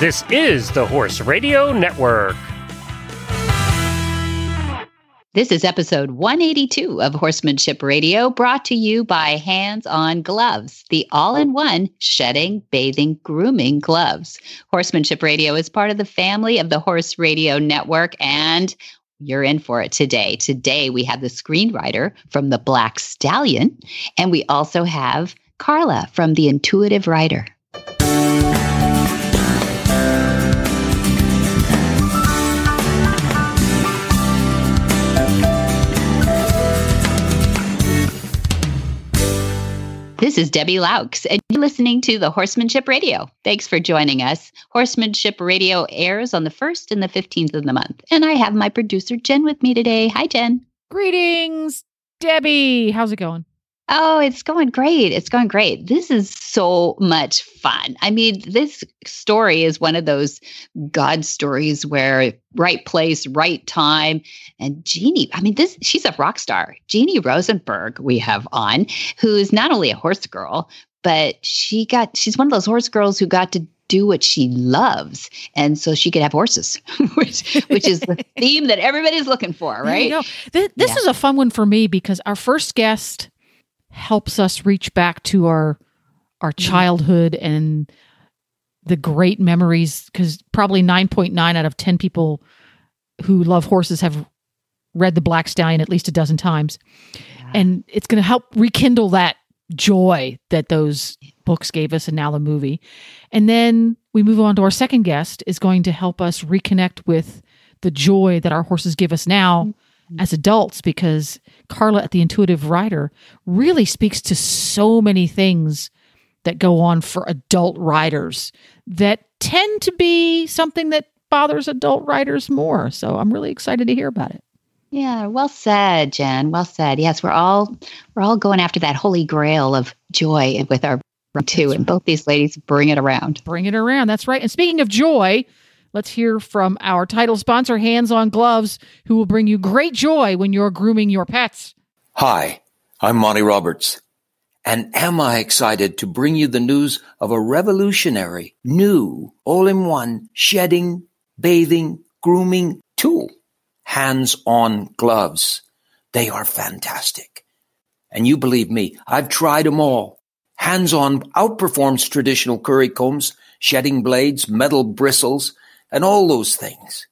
This is the Horse Radio Network. This is episode 182 of Horsemanship Radio, brought to you by Hands On Gloves, the all in one shedding, bathing, grooming gloves. Horsemanship Radio is part of the family of the Horse Radio Network, and you're in for it today. Today, we have the screenwriter from The Black Stallion, and we also have Carla from The Intuitive Rider. This is Debbie Loucks, and you're listening to the Horsemanship Radio. Thanks for joining us. Horsemanship Radio airs on the 1st and the 15th of the month. And I have my producer, Jen, with me today. Hi, Jen. Greetings, Debbie. How's it going? Oh, it's going great. It's going great. This is so much fun. I mean, this story is one of those God stories where right place, right time. And Jeannie, I mean, this she's a rock star. Jeannie Rosenberg, we have on, who's not only a horse girl, but she got she's one of those horse girls who got to do what she loves and so she could have horses which which is the theme that everybody's looking for right Th- this yeah. is a fun one for me because our first guest helps us reach back to our our mm-hmm. childhood and the great memories because probably 9.9 out of 10 people who love horses have read the black stallion at least a dozen times yeah. and it's going to help rekindle that joy that those books gave us and now the movie and then we move on to our second guest is going to help us reconnect with the joy that our horses give us now mm-hmm as adults because Carla at the Intuitive Rider really speaks to so many things that go on for adult riders that tend to be something that bothers adult riders more. So I'm really excited to hear about it. Yeah, well said, Jen. Well said. Yes, we're all we're all going after that holy grail of joy with our too, and both these ladies bring it around. Bring it around. That's right. And speaking of joy, Let's hear from our title sponsor, Hands on Gloves, who will bring you great joy when you're grooming your pets. Hi, I'm Monty Roberts. And am I excited to bring you the news of a revolutionary, new, all in one shedding, bathing, grooming tool? Hands on gloves. They are fantastic. And you believe me, I've tried them all. Hands on outperforms traditional curry combs, shedding blades, metal bristles, and all those things.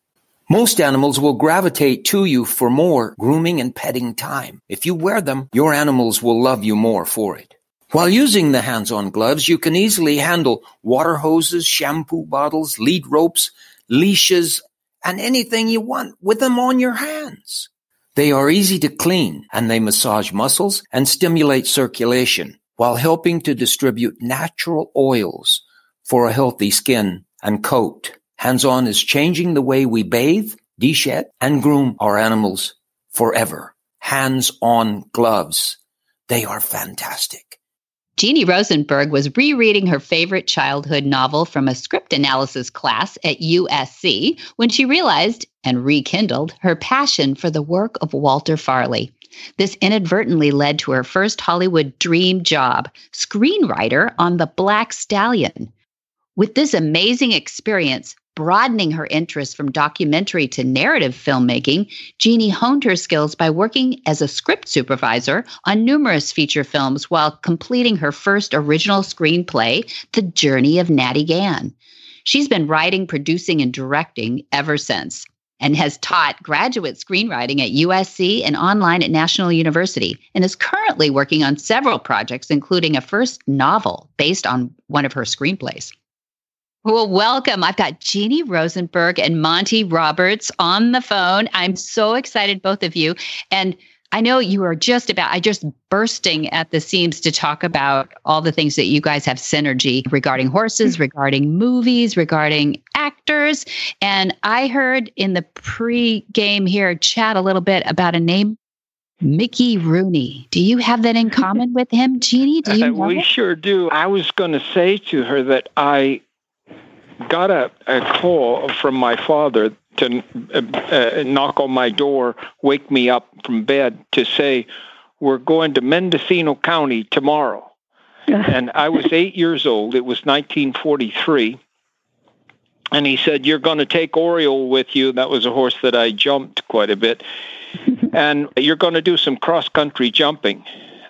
Most animals will gravitate to you for more grooming and petting time. If you wear them, your animals will love you more for it. While using the hands-on gloves, you can easily handle water hoses, shampoo bottles, lead ropes, leashes, and anything you want with them on your hands. They are easy to clean and they massage muscles and stimulate circulation while helping to distribute natural oils for a healthy skin and coat. Hands-on is changing the way we bathe, deshed, and groom our animals forever. Hands-on gloves. They are fantastic. Jeannie Rosenberg was rereading her favorite childhood novel from a script analysis class at USC when she realized and rekindled her passion for the work of Walter Farley. This inadvertently led to her first Hollywood dream job, screenwriter on The Black Stallion. With this amazing experience, broadening her interest from documentary to narrative filmmaking, Jeannie honed her skills by working as a script supervisor on numerous feature films while completing her first original screenplay, The Journey of Natty Gann. She's been writing, producing, and directing ever since and has taught graduate screenwriting at USC and online at National University, and is currently working on several projects, including a first novel based on one of her screenplays. Well, welcome. I've got Jeannie Rosenberg and Monty Roberts on the phone. I'm so excited, both of you. And I know you are just about, I just bursting at the seams to talk about all the things that you guys have synergy regarding horses, mm-hmm. regarding movies, regarding actors. And I heard in the pre game here chat a little bit about a name Mickey Rooney. Do you have that in common with him, Jeannie? Do you uh, we it? sure do. I was going to say to her that I got a, a call from my father to uh, uh, knock on my door, wake me up from bed to say, We're going to Mendocino County tomorrow. and I was eight years old. It was 1943. and he said, You're going to take Oriole with you. That was a horse that I jumped quite a bit. and you're going to do some cross country jumping.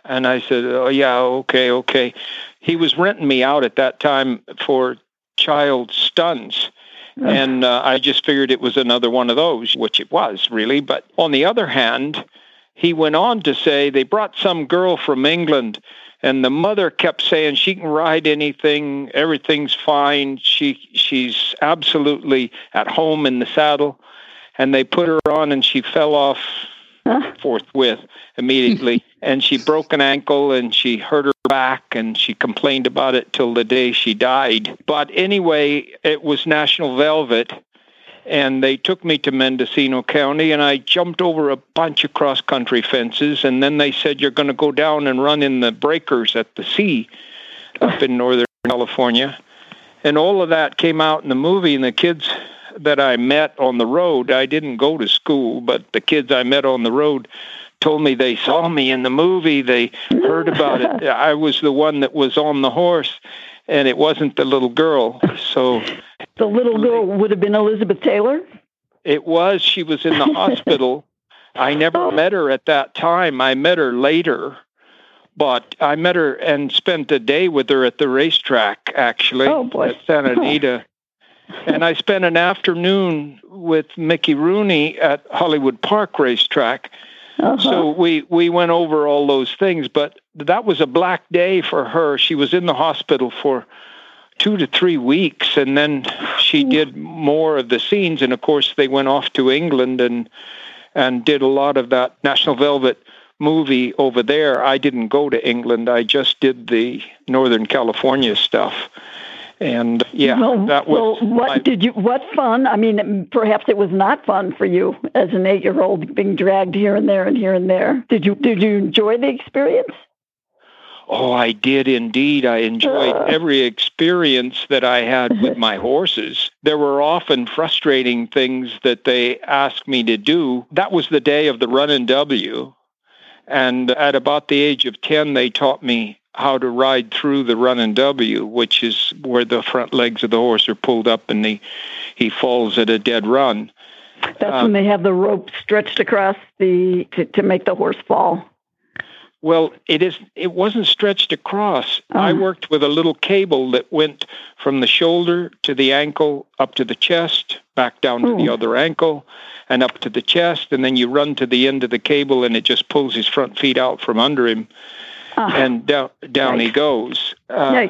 And I said, Oh, yeah, okay, okay. He was renting me out at that time for child stuns. And uh, I just figured it was another one of those, which it was really. But on the other hand, he went on to say they brought some girl from England and the mother kept saying she can ride anything everything's fine she she's absolutely at home in the saddle and they put her on and she fell off forthwith immediately. And she broke an ankle and she hurt her back and she complained about it till the day she died. But anyway it was national velvet and they took me to Mendocino County and I jumped over a bunch of cross country fences and then they said you're going to go down and run in the breakers at the sea up in northern California. And all of that came out in the movie and the kids that I met on the road I didn't go to school but the kids I met on the road told me they saw me in the movie they heard about it I was the one that was on the horse and it wasn't the little girl. So the little girl would have been Elizabeth Taylor. It was. She was in the hospital. I never oh. met her at that time. I met her later, but I met her and spent a day with her at the racetrack. Actually, oh, boy. at Santa Anita. And I spent an afternoon with Mickey Rooney at Hollywood Park Racetrack. Uh-huh. So we we went over all those things, but that was a black day for her. She was in the hospital for two to three weeks, and then she did more of the scenes. And of course, they went off to England and and did a lot of that National Velvet movie over there. I didn't go to England. I just did the Northern California stuff. And yeah, well, that was. Well, what my, did you? What fun? I mean, perhaps it was not fun for you as an eight-year-old being dragged here and there and here and there. Did you? Did you enjoy the experience? Oh, I did indeed. I enjoyed every experience that I had with my horses. There were often frustrating things that they asked me to do. That was the day of the Runnin' W. And at about the age of 10, they taught me how to ride through the Runnin' W, which is where the front legs of the horse are pulled up and he, he falls at a dead run. That's um, when they have the rope stretched across the to, to make the horse fall. Well, it is. It wasn't stretched across. Oh. I worked with a little cable that went from the shoulder to the ankle, up to the chest, back down to the other ankle, and up to the chest, and then you run to the end of the cable, and it just pulls his front feet out from under him, oh. and down down he goes. Uh,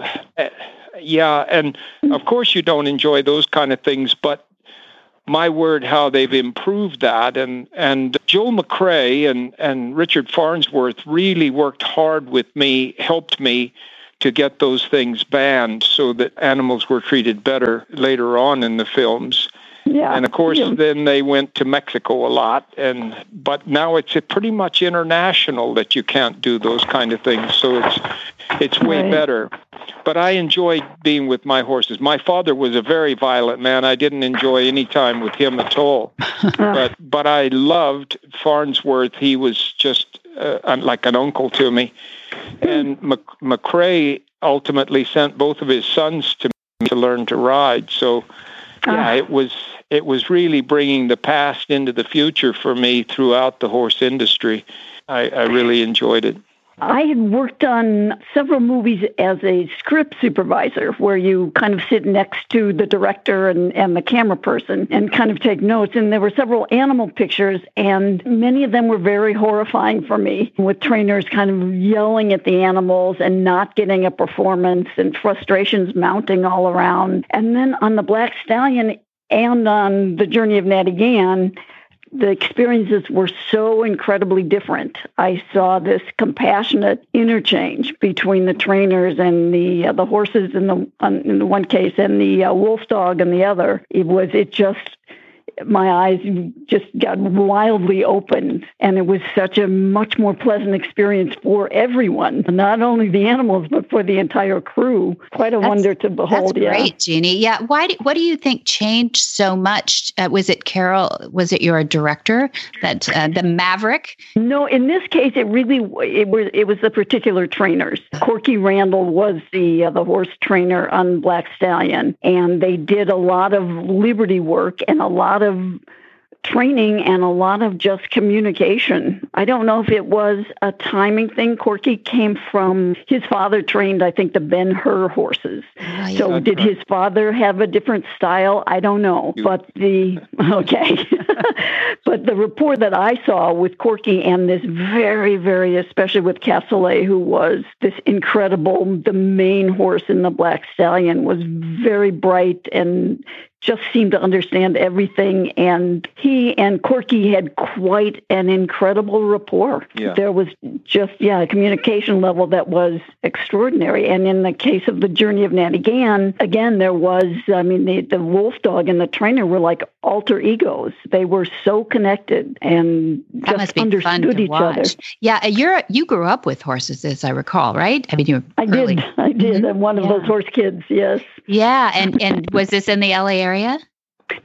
yeah, and of course you don't enjoy those kind of things, but my word, how they've improved that. And and Joel McCrea and and Richard Farnsworth really worked hard with me, helped me to get those things banned so that animals were treated better later on in the films. Yeah. And of course, yeah. then they went to Mexico a lot, and but now it's pretty much international that you can't do those kind of things. So it's it's way right. better. But I enjoyed being with my horses. My father was a very violent man. I didn't enjoy any time with him at all. but but I loved Farnsworth. He was just uh, like an uncle to me. And Mc, ultimately sent both of his sons to me to learn to ride. So yeah, ah. it was it was really bringing the past into the future for me throughout the horse industry. I, I really enjoyed it. I had worked on several movies as a script supervisor where you kind of sit next to the director and, and the camera person and kind of take notes. And there were several animal pictures, and many of them were very horrifying for me with trainers kind of yelling at the animals and not getting a performance and frustrations mounting all around. And then on the Black Stallion and on the Journey of Natty Gann, the experiences were so incredibly different. I saw this compassionate interchange between the trainers and the uh, the horses in the in the one case and the uh, wolf dog in the other. It was it just my eyes just got wildly opened. And it was such a much more pleasant experience for everyone, not only the animals, but for the entire crew. Quite a That's- wonder to behold. That's great, Jeannie. Yeah. Why? Do, what do you think changed so much? Uh, was it Carroll? Was it your director that uh, the Maverick? No, in this case, it really it was it was the particular trainers. Corky Randall was the uh, the horse trainer on Black Stallion, and they did a lot of liberty work and a lot of training and a lot of just communication. I don't know if it was a timing thing. Corky came from his father trained, I think, the Ben Hur horses. So That's did right. his father have a different style? I don't know. You- But the okay. but the report that I saw with Corky and this very, very, especially with Cass Ole, who was this incredible, the main horse in the Black Stallion, was very bright and just seemed to understand everything. And he and Corky had quite an incredible rapport. Yeah. There was just, yeah, a communication level that was extraordinary. And in the case of the journey of Natty Gann, again, there was, I mean, the, the wolf dog and the trainer were like alter egos. They were so connected and That just must be understood fun to each watch. other. Yeah, uh, you're you grew up with horses, as I recall, right? I mean, you were I early. did. I did. Mhm. I'm one of Yeah. those horse kids, yes. Yeah, and and was this in the LA area?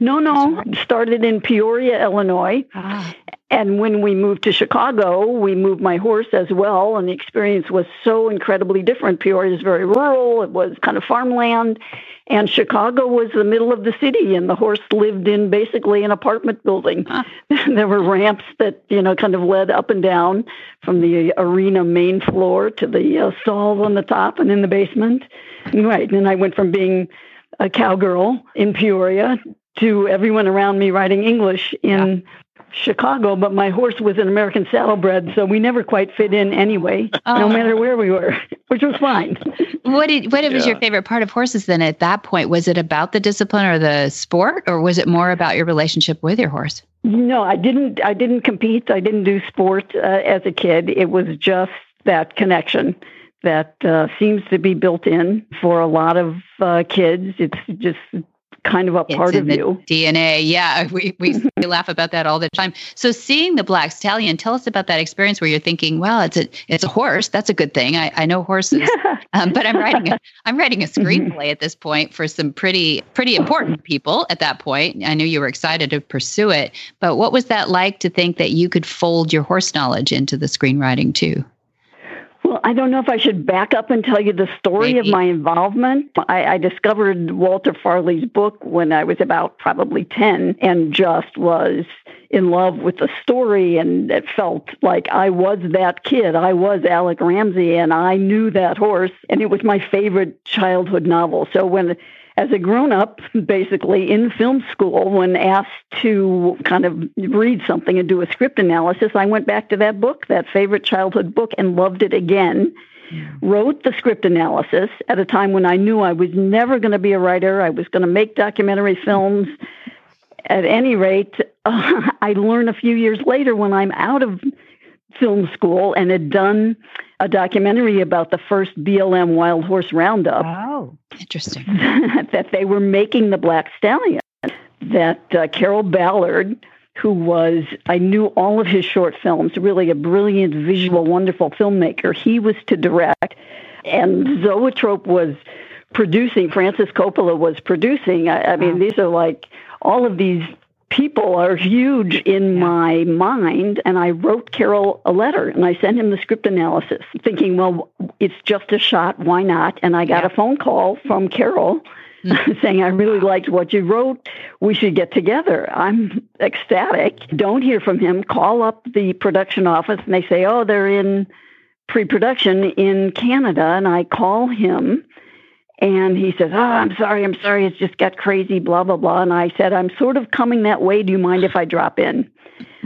No, no. Started in Peoria, Illinois. Ah, And when we moved to Chicago, we moved my horse as well. And the experience was so incredibly different. Peoria is very rural, it was kind of farmland. And Chicago was the middle of the city, and the horse lived in basically an apartment building. Huh. there were ramps that, you know, kind of led up and down from the arena main floor to the uh, stalls on the top and in the basement. Right. And I went from being a cowgirl in Peoria to everyone around me writing English in Chicago, but my horse was an American saddlebred, so we never quite fit in anyway, no Oh. matter where we were, which was fine. what did what was your favorite part of horses then? At that point, was it about the discipline or the sport, or was it more about your relationship with your horse? No, I didn't. I didn't compete. I didn't do sport uh, as a kid. It was just that connection that uh, seems to be built in for a lot of uh, kids. It's just kind of a It's part of you. DNA. Yeah, we, we, we laugh about that all the time. So seeing the black stallion, tell us about that experience where you're thinking, well, it's a it's a horse. That's a good thing. I, I know horses, um, but I'm writing a I'm writing a screenplay at this point for some pretty pretty important people. At that point, I knew you were excited to pursue it. But what was that like to think that you could fold your horse knowledge into the screenwriting too? Well, I don't know if I should back up and tell you the story Maybe. of my involvement. I, I discovered Walter Farley's book when I was about probably 10 and just was in love with the story. And it felt like I was that kid. I was Alec Ramsey and I knew that horse. And it was my favorite childhood novel. So when as a grown up, basically in film school, when asked to kind of read something and do a script analysis, I went back to that book, that favorite childhood book, and loved it again. Wrote the script analysis at a time when I knew I was never going to be a writer. I was going to make documentary films. At any rate, I learned a few years later when I'm out of film school and had done a documentary about the first BLM wild horse roundup Oh, interesting. that they were making the Black Stallion. That uh, Carroll Ballard, who was, I knew all of his short films, really a brilliant, visual, wonderful filmmaker, he was to direct. And Zoetrope was producing, Francis Coppola was producing. I, I mean, these are like all of these people are huge in my mind. And I wrote Carroll a letter and I sent him the script analysis, thinking, well, it's just a shot. Why not? And I got Yeah. a phone call from Carroll hmm. saying, I really liked what you wrote. We should get together. I'm ecstatic. Don't hear from him. Call up the production office and they say, oh, they're in pre production in Canada. And I call him and he says, Oh, I'm sorry, I'm sorry, it's just got crazy, blah, blah, blah. And I said, I'm sort of coming that way. Do you mind if I drop in?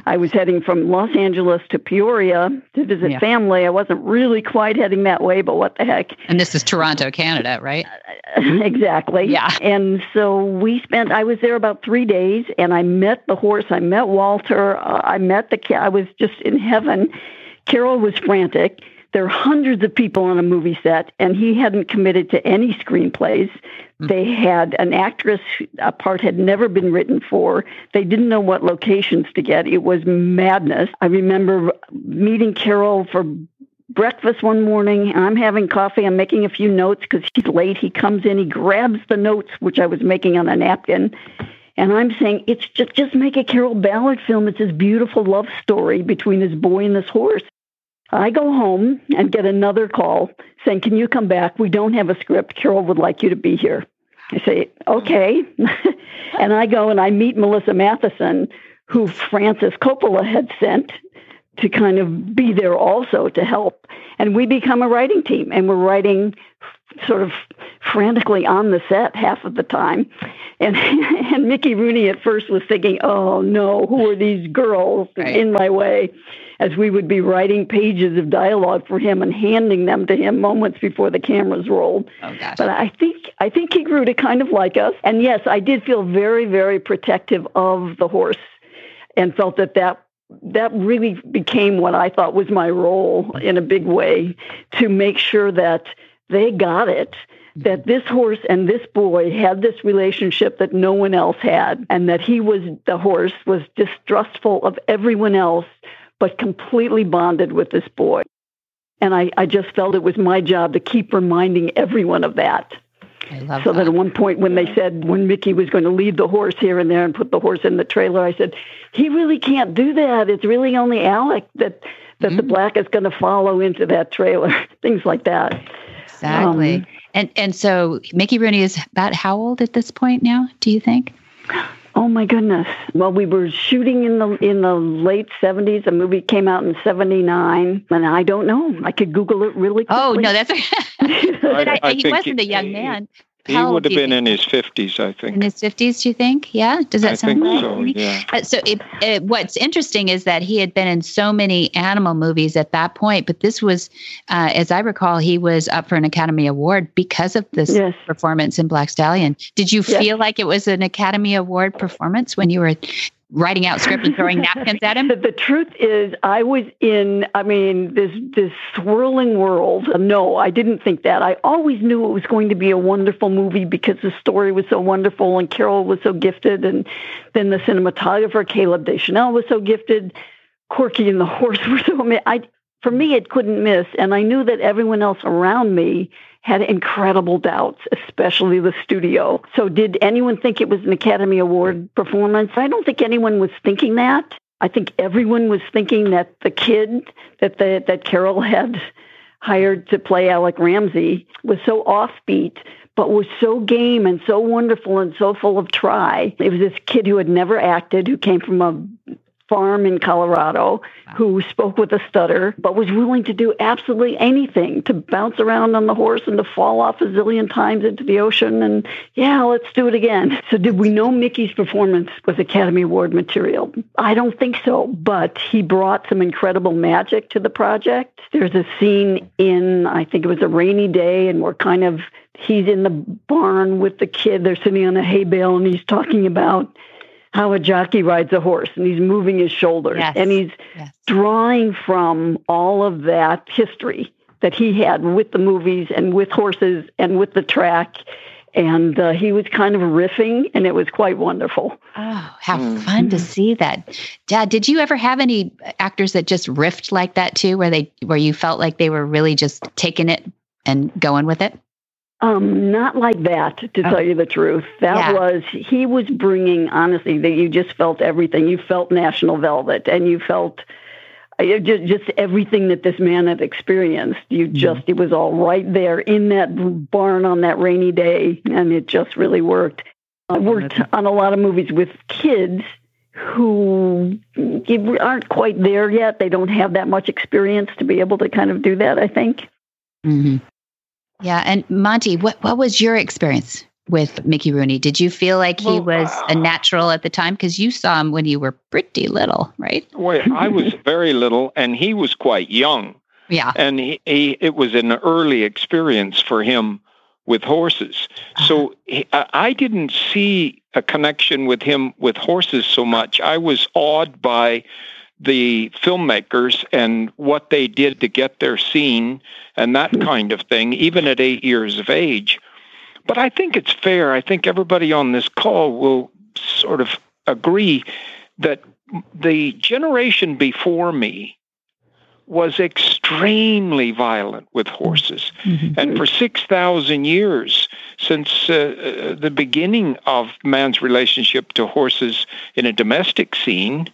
I was heading from Los Angeles to Peoria to visit Yeah. family. I wasn't really quite heading that way, but what the heck? And this is Toronto, Canada, right? exactly. Yeah. And so we spent, I was there about three days and I met the horse. I met Walter. Uh, I met the cat. I was just in heaven. Carroll was frantic. There are hundreds of people on a movie set, and he hadn't committed to any screenplays. Mm. They had an actress, a part had never been written for. They didn't know what locations to get. It was madness. I remember meeting Carroll for breakfast one morning. I'm having coffee. I'm making a few notes because he's late. He comes in, he grabs the notes, which I was making on a napkin. And I'm saying, it's just, just make a Carroll Ballard film. It's this beautiful love story between this boy and this horse. I go home and get another call saying, Can you come back? We don't have a script. Carroll would like you to be here. I say, Okay. and I go and I meet Melissa Mathison, who Francis Coppola had sent to kind of be there also to help. And we become a writing team and we're writing sort of frantically on the set half of the time. And and Mickey Rooney at first was thinking, "Oh no, who are these girls right. in my way?" As we would be writing pages of dialogue for him and handing them to him moments before the cameras rolled. Oh, gosh. But I think I think he grew to kind of like us. And yes, I did feel very very protective of the horse and felt that that that really became what I thought was my role in a big way to make sure that they got it that this horse and this boy had this relationship that no one else had, and that he was the horse was distrustful of everyone else, but completely bonded with this boy. And I, I just felt it was my job to keep reminding everyone of that. I so that. that. at one point, when they said when Mickey was going to leave the horse here and there and put the horse in the trailer, I said, "He really can't do that. It's really only Alec that that mm-hmm. the black is going to follow into that trailer." Things like that. Exactly. Um, and and so Mickey Rooney is about how old at this point now? Do you think? Oh my goodness! Well, we were shooting in the in the late seventies. The movie came out in seventy nine, and I don't know. I could Google it really. Quickly. Oh no, that's. I, I, he wasn't a young man. He would have been in his fifties, I think. In his fifties, do you think? Yeah. Does that I sound right? So, yeah. Uh, so it, it, what's interesting is that he had been in so many animal movies at that point, but this was, uh, as I recall, he was up for an Academy Award because of this yes. performance in Black Stallion. Did you yes. feel like it was an Academy Award performance when you were writing out script and throwing napkins at him? The, the, truth is, I was in, I mean, this this swirling world. No, I didn't think that. I always knew it was going to be a wonderful movie because the story was so wonderful and Carroll was so gifted, and then the cinematographer Caleb Deschanel was so gifted. Corky and the horse were so. I for me, it couldn't miss, and I knew that everyone else around me had incredible doubts, especially the studio. So, did anyone think it was an Academy Award performance? I don't think anyone was thinking that. I think everyone was thinking that the kid that the, that Carroll had hired to play Alec Ramsey was so offbeat, but was so game and so wonderful and so full of try. It was this kid who had never acted, who came from a farm in Colorado who spoke with a stutter, but was willing to do absolutely anything to bounce around on the horse and to fall off a zillion times into the ocean. And yeah, let's do it again. So, did we know Mickey's performance was Academy Award material? I don't think so, but he brought some incredible magic to the project. There's a scene in, I think it was a rainy day, and we're kind of he's in the barn with the kid. They're sitting on a hay bale, and he's talking about how a jockey rides a horse and he's moving his shoulders yes. and he's yes. drawing from all of that history that he had with the movies and with horses and with the track and uh, he was kind of riffing and it was quite wonderful oh how mm. fun to see that dad did you ever have any actors that just riffed like that too where they where you felt like they were really just taking it and going with it um, not like that, to oh. tell you the truth. That yeah. was he was bringing honestly that you just felt everything. You felt National Velvet, and you felt uh, just, just everything that this man had experienced. You mm-hmm. just it was all right there in that barn on that rainy day, and it just really worked. I worked on a lot of movies with kids who aren't quite there yet. They don't have that much experience to be able to kind of do that. I think. Mm-hmm. Yeah. And Monty, what, what was your experience with Mickey Rooney? Did you feel like he well, was a natural at the time? Because you saw him when you were pretty little, right? Well, I was very little and he was quite young. Yeah. And he, he, it was an early experience for him with horses. Uh-huh. So he, I didn't see a connection with him with horses so much. I was awed by the filmmakers and what they did to get their scene and that kind of thing, even at eight years of age. But I think it's fair. I think everybody on this call will sort of agree that the generation before me was extremely violent with horses. Mm-hmm. And for 6,000 years, since uh, uh, the beginning of man's relationship to horses in a domestic scene,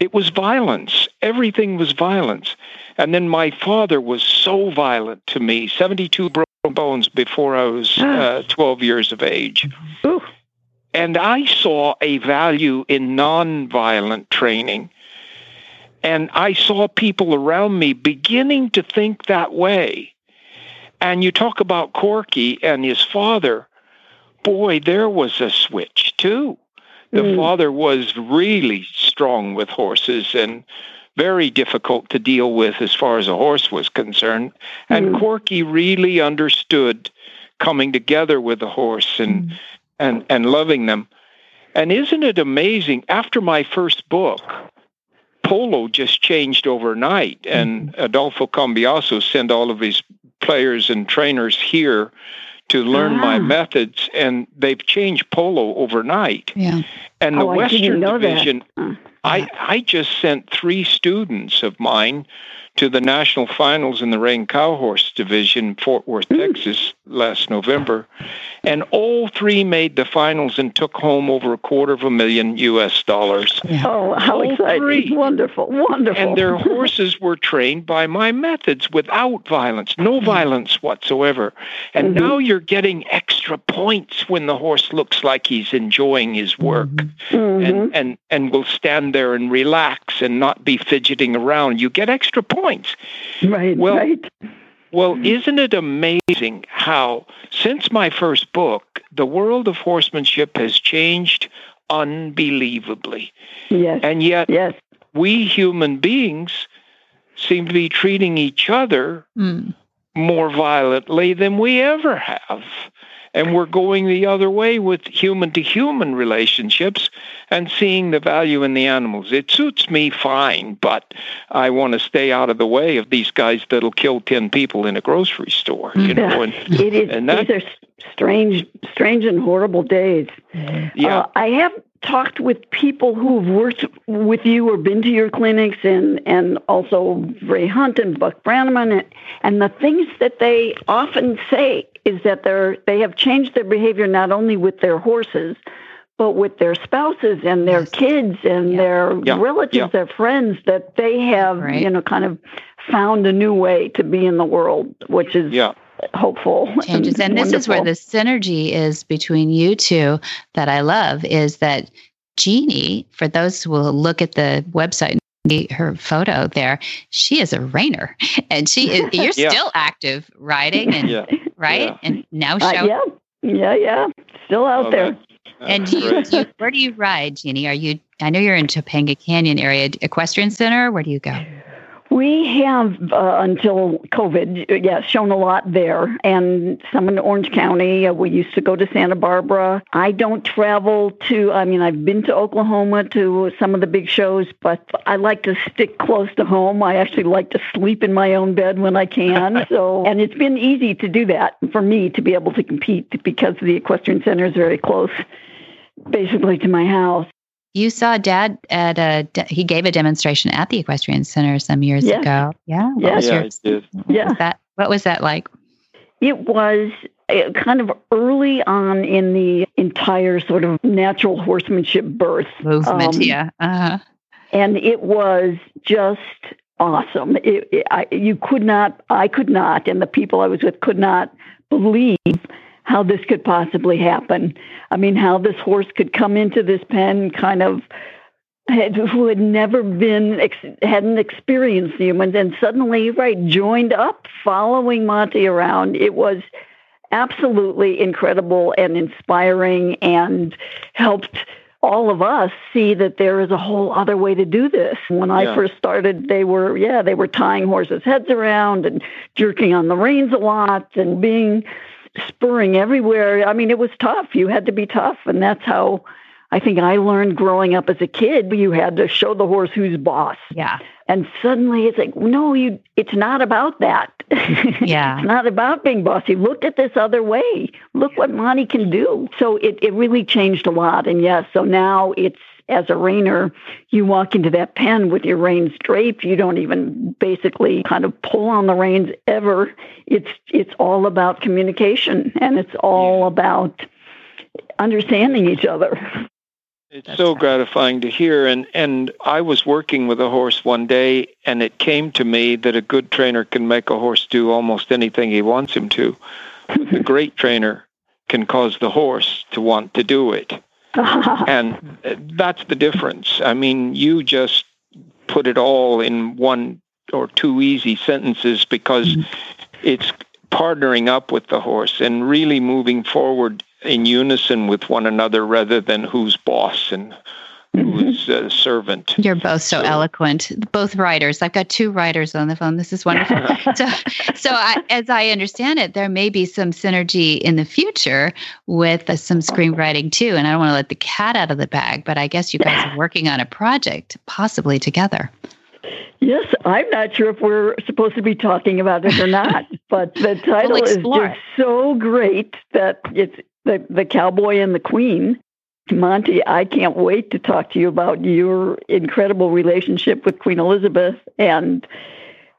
it was violence. Everything was violence. And then my father was so violent to me 72 broken bones before I was uh, 12 years of age. Ooh. And I saw a value in nonviolent training and I saw people around me beginning to think that way. And you talk about Corky and his father. Boy, there was a switch too. The mm. father was really strong with horses and very difficult to deal with as far as a horse was concerned. And mm. Corky really understood coming together with the horse and mm. and and loving them. And isn't it amazing? After my first book, polo just changed overnight, and mm-hmm. Adolfo Cambiaso sent all of his players and trainers here to learn my ah. methods, and they've changed polo overnight. Yeah. And the oh, Western Division, I, I just sent three students of mine to the national finals in the Rein Cow Horse Division, Fort Worth, mm. Texas, last November. And all three made the finals and took home over a quarter of a million U.S. dollars. Oh, how all exciting! Three. Wonderful, wonderful. And their horses were trained by my methods without violence, no mm. violence whatsoever. And mm-hmm. now you're getting extra points when the horse looks like he's enjoying his work mm-hmm. And, and, and will stand there and relax and not be fidgeting around. You get extra points. Right, well, right. Well, isn't it amazing how, since my first book, the world of horsemanship has changed unbelievably? Yes. And yet, yes. we human beings seem to be treating each other mm. more violently than we ever have. And we're going the other way with human to human relationships and seeing the value in the animals. It suits me fine, but I want to stay out of the way of these guys that'll kill 10 people in a grocery store, you know. And, it is, and that, these are strange, strange and horrible days. Yeah. Uh, I have talked with people who've worked with you or been to your clinics and, and also Ray Hunt and Buck Brannaman and, and the things that they often say is that they're they have changed their behavior not only with their horses but with their spouses and their yes. kids and yeah. their yeah. relatives, yeah. their friends, that they have, right. you know, kind of found a new way to be in the world, which is yeah hopeful changes and, and this is where the synergy is between you two that i love is that jeannie for those who will look at the website and her photo there she is a reiner and she is you're yeah. still active riding and yeah. Right? Yeah. and now show uh, yeah. Yeah yeah. Still out oh, there. and you, you, where do you ride jeannie? Are you i know you're in topanga canyon area equestrian center. Where do you go we have uh, until COVID, yeah, shown a lot there, and some in Orange County. Uh, we used to go to Santa Barbara. I don't travel to. I mean, I've been to Oklahoma to some of the big shows, but I like to stick close to home. I actually like to sleep in my own bed when I can. so, and it's been easy to do that for me to be able to compete because the equestrian center is very close basically to my house. You saw Dad at a he gave a demonstration at the Equestrian Center some years yeah. ago. Yeah, what yeah, was yeah, your, what yeah. Was that what was that like? It was uh, kind of early on in the entire sort of natural horsemanship birth movement. Um, yeah, uh-huh. and it was just awesome. It, it, I, you could not, I could not, and the people I was with could not believe how this could possibly happen. I mean, how this horse could come into this pen kind of had, who had never been hadn't experienced humans and suddenly right joined up following Monty around. It was absolutely incredible and inspiring and helped all of us see that there is a whole other way to do this. When I yeah. first started, they were, yeah, they were tying horses' heads around and jerking on the reins a lot and being spurring everywhere. I mean, it was tough. You had to be tough, and that's how I think I learned growing up as a kid, you had to show the horse who's boss. Yeah. And suddenly it's like, no, you it's not about that. Yeah. it's not about being bossy. Look at this other way. Look what Monty can do. So it, it really changed a lot. And yes, so now it's as a reiner, you walk into that pen with your reins draped. You don't even basically kind of pull on the reins ever. It's it's all about communication and it's all about understanding each other. It's That's so gratifying to hear. And, and I was working with a horse one day, and it came to me that a good trainer can make a horse do almost anything he wants him to. But the great trainer can cause the horse to want to do it. And that's the difference. I mean, you just put it all in one or two easy sentences because mm-hmm. it's partnering up with the horse and really moving forward in unison with one another rather than who's boss and who's uh, servant. You're both so, So- eloquent. Both writers. I've got two writers on the phone. This is wonderful. so, so I, as I understand it, there may be some synergy in the future with uh, some screenwriting too. And I don't want to let the cat out of the bag, but I guess you guys are working on a project possibly together. Yes, I'm not sure if we're supposed to be talking about it or not, but the title is just so great that it's the the cowboy and the queen. Monty, I can't wait to talk to you about your incredible relationship with Queen Elizabeth and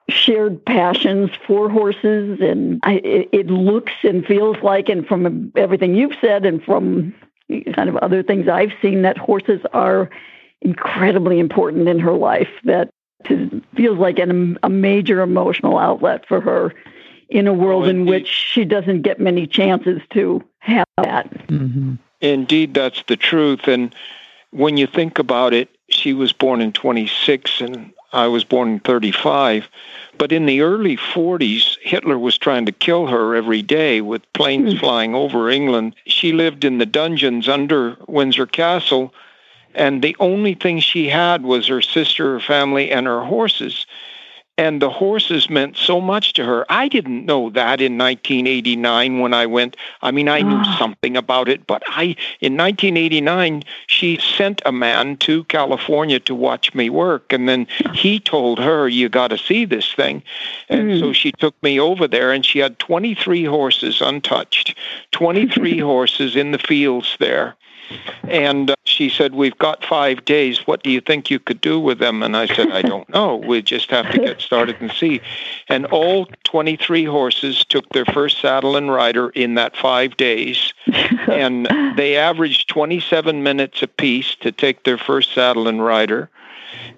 shared passions for horses. And I, it, it looks and feels like, and from everything you've said, and from kind of other things I've seen, that horses are incredibly important in her life. That to, feels like an, a major emotional outlet for her in a world Oh, in which she doesn't get many chances to have that. Mm-hmm. Indeed, that's the truth. And when you think about it, she was born in 26 and I was born in 35. But in the early 40s, Hitler was trying to kill her every day with planes Hmm. flying over England. She lived in the dungeons under Windsor Castle, and the only thing she had was her sister, her family, and her horses. And the horses meant so much to her. I didn't know that in 1989 when I went. I mean, I knew Ah. something about it, but I, in 1989, she sent a man to California to watch me work. And then he told her, You got to see this thing. And Mm. so she took me over there, and she had 23 horses untouched, 23 horses in the fields there. And uh, she said, We've got five days. What do you think you could do with them? And I said, I don't know. We just have to get started and see. And all 23 horses took their first saddle and rider in that five days. And they averaged 27 minutes apiece to take their first saddle and rider.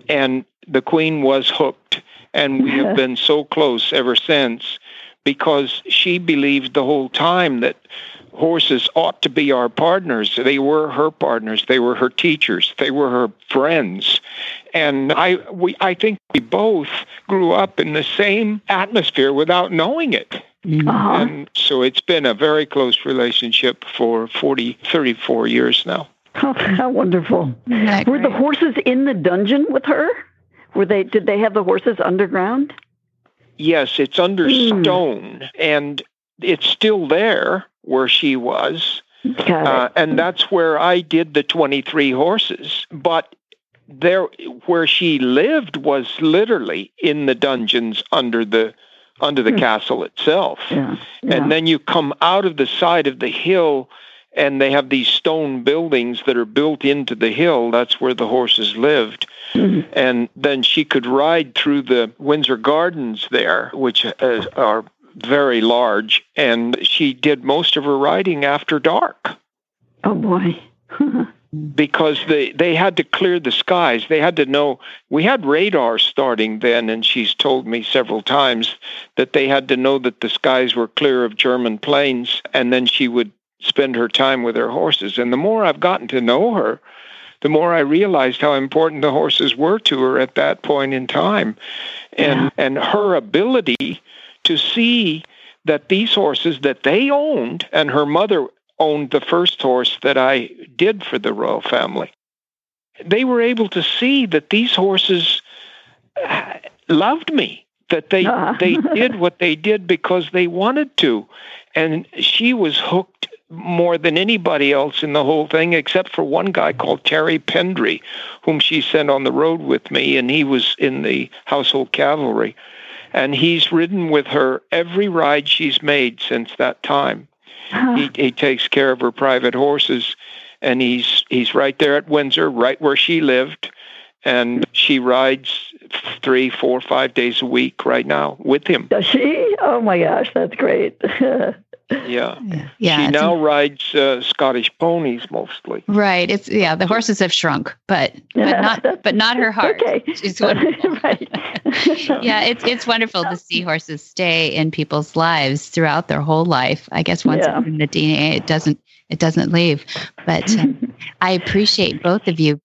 And the queen was hooked. And we have been so close ever since because she believed the whole time that horses ought to be our partners. They were her partners. They were her teachers. They were her friends. And I, we, I think we both grew up in the same atmosphere without knowing it. Mm-hmm. Uh-huh. And so it's been a very close relationship for 40, 34 years now. Oh, how wonderful! Isn't Were the horses in the dungeon with her? Were they? Did they have the horses underground? Yes, it's under Hmm. stone, and it's still there where she was. Uh, and that's where I did the 23 horses. But there, where she lived was literally in the dungeons under the under the Hmm. castle itself. yeah. yeah. And then you come out of the side of the hill, and they have these stone buildings that are built into the hill. That's where the horses lived. Mhm. And then she could ride through the Windsor Gardens there, which uh, are very large. And she did most of her riding after dark Oh boy. because they, they had to clear the skies. They had to know. We had radar starting then, and she's told me several times that they had to know that the skies were clear of German planes, and then she would spend her time with her horses. And the more I've gotten to know her, the more I realized how important the horses were to her at that point in time. And and her ability to see that these horses that they owned and her mother owned the first horse that I did for the royal family. They were able to see that these horses uh, loved me, that they Ah. they did what they did because they wanted to, and she was hooked more than anybody else in the whole thing, except for one guy called Terry Pendry, whom she sent on the road with me, and he was in the household cavalry. And he's ridden with her every ride she's made since that time. He, he takes care of her private horses, and he's he's right there at Windsor, right where she lived, and she rides three, four, five days a week right now with him. Does she? Oh my gosh, that's great. Yeah. Yeah, she now rides uh, Scottish ponies mostly. Right. It's yeah, the horses have shrunk, but but not but not her heart. Okay. She's wonderful. right. yeah, it's it's wonderful to see horses stay in people's lives throughout their whole life. I guess once Yeah. it's in the DNA, it doesn't it doesn't leave. But um, I appreciate both of you.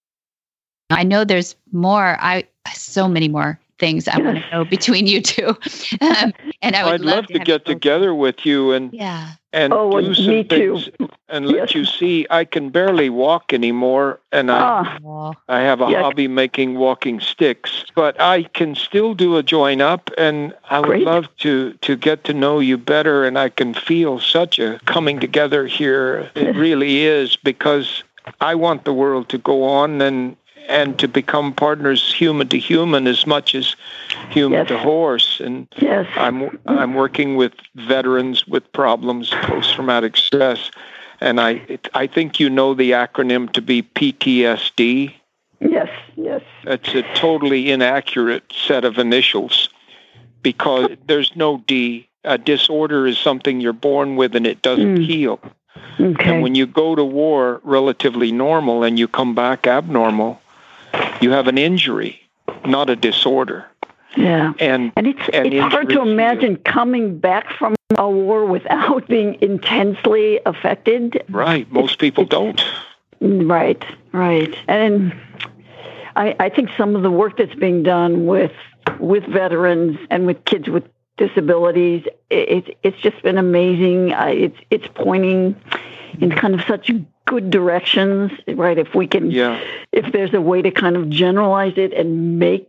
I know there's more. I so many more things I want to know between you two, um, and I would I'd love, to, have get together with you and Yeah. and Oh, well, do some me too. things and let Yes. you see. I can barely walk anymore, and I Well, I have a Yuck. hobby making walking sticks, but I can still do a join up, and I would Great. love to to get to know you better, and I can feel such a coming together here. It really is because I want the world to go on and and to become partners, human to human, as much as human Yes. to horse, and. yes. I'm I'm working with veterans with problems, post traumatic stress, and I I think you know the acronym to be PTSD. Yes. Yes. It's a totally inaccurate set of initials because there's no D. A disorder is something you're born with and it doesn't Mm. heal. Okay. And when you go to war relatively normal and you come back abnormal, you have an injury, not a disorder. yeah. And And it's And it's hard to imagine coming back from a war without being intensely affected. right, most people don't. Right, right. And I, I think some of the work that's being done with with veterans and with kids with disabilities, it, it, it's just been amazing. It's it's pointing in kind of such good directions, right? If we can, Yeah. if there's a way to kind of generalize it and make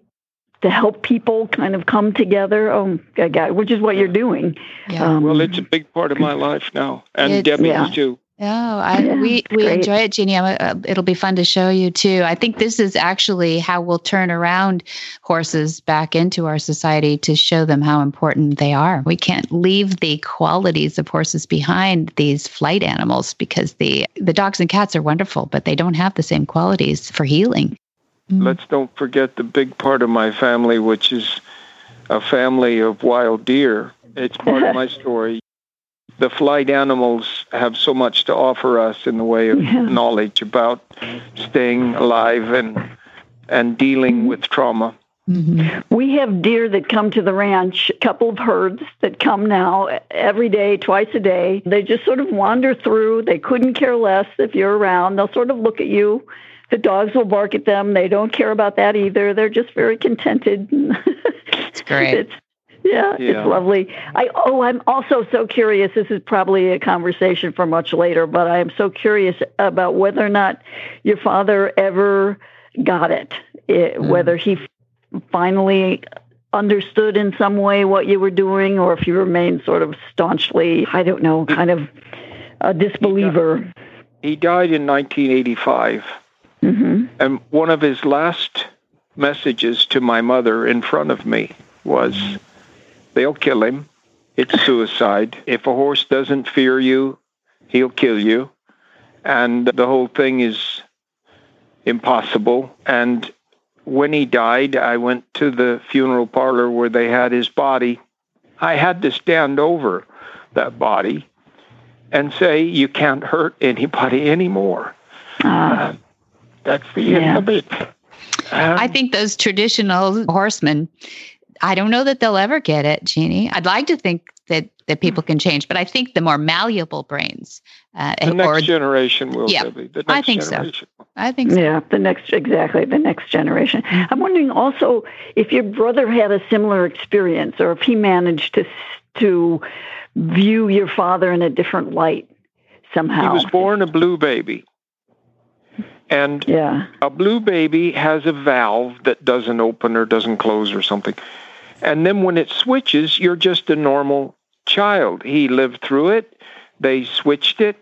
to help people kind of come together, oh, God, which is what you're doing. Yeah. Um, Well, it's a big part of my life now, and It's- Debbie's Yeah. too. Oh, I, Yeah, we we great. enjoy it, Jeannie. I'm, uh, it'll be fun to show you too. I think this is actually how we'll turn around horses back into our society to show them how important they are. We can't leave the qualities of horses behind these flight animals because the the dogs and cats are wonderful, but they don't have the same qualities for healing. Mm. Let's don't forget the big part of my family, which is a family of wild deer. It's part of my story. The flight animals have so much to offer us in the way of Yeah. knowledge about staying alive and and dealing with trauma. Mhm. We have deer that come to the ranch, a couple of herds that come now every day, twice a day. They just sort of wander through. They couldn't care less if you're around. They'll sort of look at you. The dogs will bark at them. They don't care about that either. They're just very contented. It's great. It's, yeah, Yeah. it's lovely. I oh, I'm also so curious. This is probably a conversation for much later, but I am so curious about whether or not your father ever got it, eh, whether he finally understood in some way what you were doing, or if you remained sort of staunchly, I don't know, kind of a disbeliever. He died in 1985. hmm And one of his last messages to my mother in front of me was they'll kill him. It's suicide. If a horse doesn't fear you, he'll kill you. And the whole thing is impossible. And when he died, I went to the funeral parlor where they had his body. I had to stand over that body and say, You can't hurt anybody anymore. Uh, That's the Yeah. end of it. I think those traditional horsemen, I don't know that they'll ever get it, Jeannie. I'd like to think that that people can change, but I think the more malleable brains, uh, the next or generation will, Yeah, Debbie. The next I think so. I think so. Yeah, the next exactly the next generation. I'm wondering also if your brother had a similar experience, or if he managed to to view your father in a different light somehow. He was born a blue baby. And Yeah. a blue baby has a valve that doesn't open or doesn't close or something. And then when it switches, you're just a normal child. He lived through it. They switched it.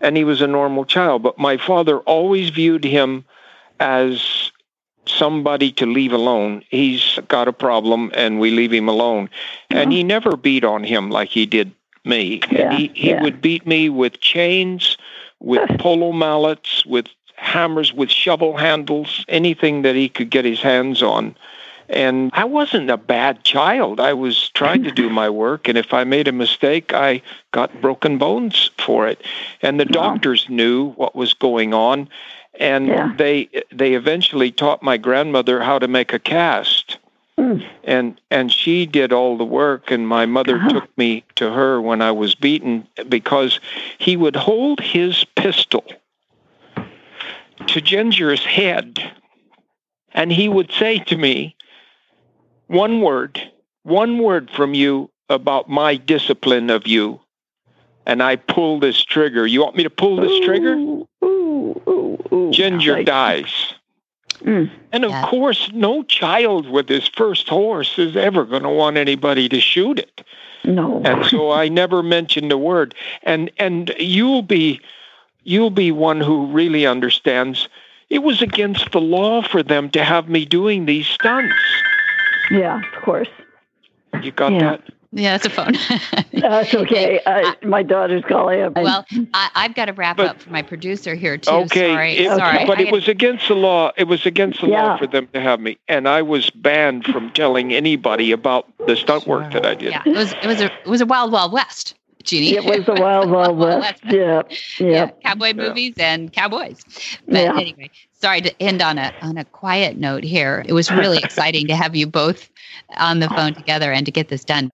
and he was a normal child. But my father always viewed him as somebody to leave alone. He's got a problem, and we leave him alone. And he never beat on him like he did me. Yeah, he he yeah. would beat me with chains, with polo mallets, with hammers, with shovel handles, anything that he could get his hands on. And I wasn't a bad child. I was trying to do my work, and if I made a mistake, I got broken bones for it. And the doctors knew what was going on, and Yeah. they they eventually taught my grandmother how to make a cast. Mm. And and she did all the work, and my mother Uh-huh. took me to her when I was beaten because he would hold his pistol to Ginger's head, and he would say to me, "One word, one word from you about my discipline of you." And I pull this trigger. You want me to pull this trigger? Ooh, ooh, ooh, ooh. Ginger Like- dies. Mm. And of Yeah. course, no child with his first horse is ever going to want anybody to shoot it. No. And so I never mentioned a word. And and you'll be you'll be one who really understands. It was against the law for them to have me doing these stunts. Yeah, of course. You got Yeah. that? Yeah, that's a phone. That's okay. Uh, my daughter's calling. up. well, I, I've got to wrap But- up for my producer here too. Okay, sorry, it- sorry. but it was against the law. It was against the law for them to have me, and I was banned from telling anybody about the stunt work that I did. Yeah, it was it was a it was a wild wild west, Jeannie. it was the Wild Wild West. Yeah, yeah, yeah. cowboy Yeah. movies and cowboys. But Yeah. anyway, sorry to end on a on a quiet note here. It was really exciting to have you both on the phone together and to get this done.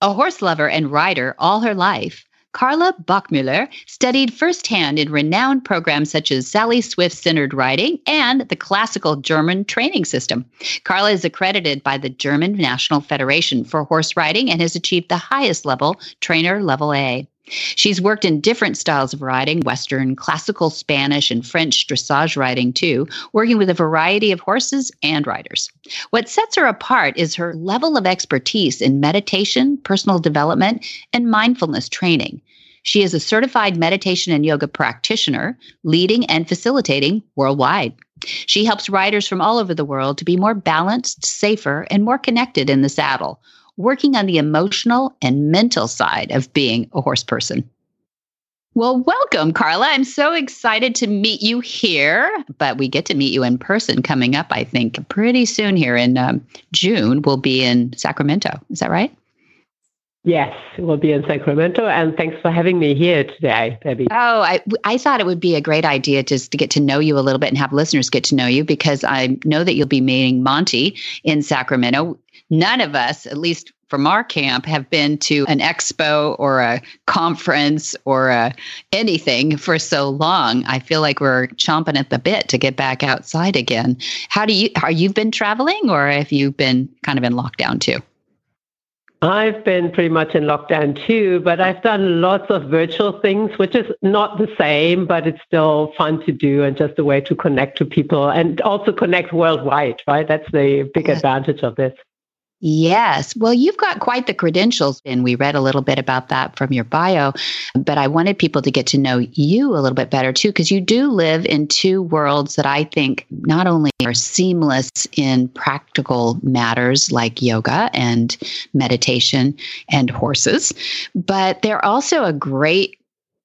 A horse lover and rider all her life, Carla Bachmüller studied firsthand in renowned programs such as Sally Swift centered riding and the classical German training system. Carla is accredited by the German National Federation for Horse Riding and has achieved the highest level, trainer level A. She's worked in different styles of riding, Western, classical Spanish, and French dressage riding too, working with a variety of horses and riders. What sets her apart is her level of expertise in meditation, personal development, and mindfulness training. She is a certified meditation and yoga practitioner, leading and facilitating worldwide. She helps riders from all over the world to be more balanced, safer, and more connected in the saddle, working on the emotional and mental side of being a horse person. Well, welcome, Carla. I'm so excited to meet you here, but we get to meet you in person coming up, I think, pretty soon here in um, June. We'll be in Sacramento. Is that right? Yes, we'll be in Sacramento, and thanks for having me here today, Debbie. Oh, I, I thought it would be a great idea just to get to know you a little bit and have listeners get to know you because I know that you'll be meeting Monty in Sacramento. None of us, at least from our camp, have been to an expo or a conference or a, anything for so long. I feel like we're chomping at the bit to get back outside again. How do you? Are you been traveling, or have you been kind of in lockdown too? I've been pretty much in lockdown too, but I've done lots of virtual things, which is not the same, but it's still fun to do and just a way to connect to people and also connect worldwide, right? That's the big Yes. advantage of this. Yes. Well, you've got quite the credentials, and we read a little bit about that from your bio. But I wanted people to get to know you a little bit better too, because you do live in two worlds that I think not only are seamless in practical matters like yoga and meditation and horses, but they're also a great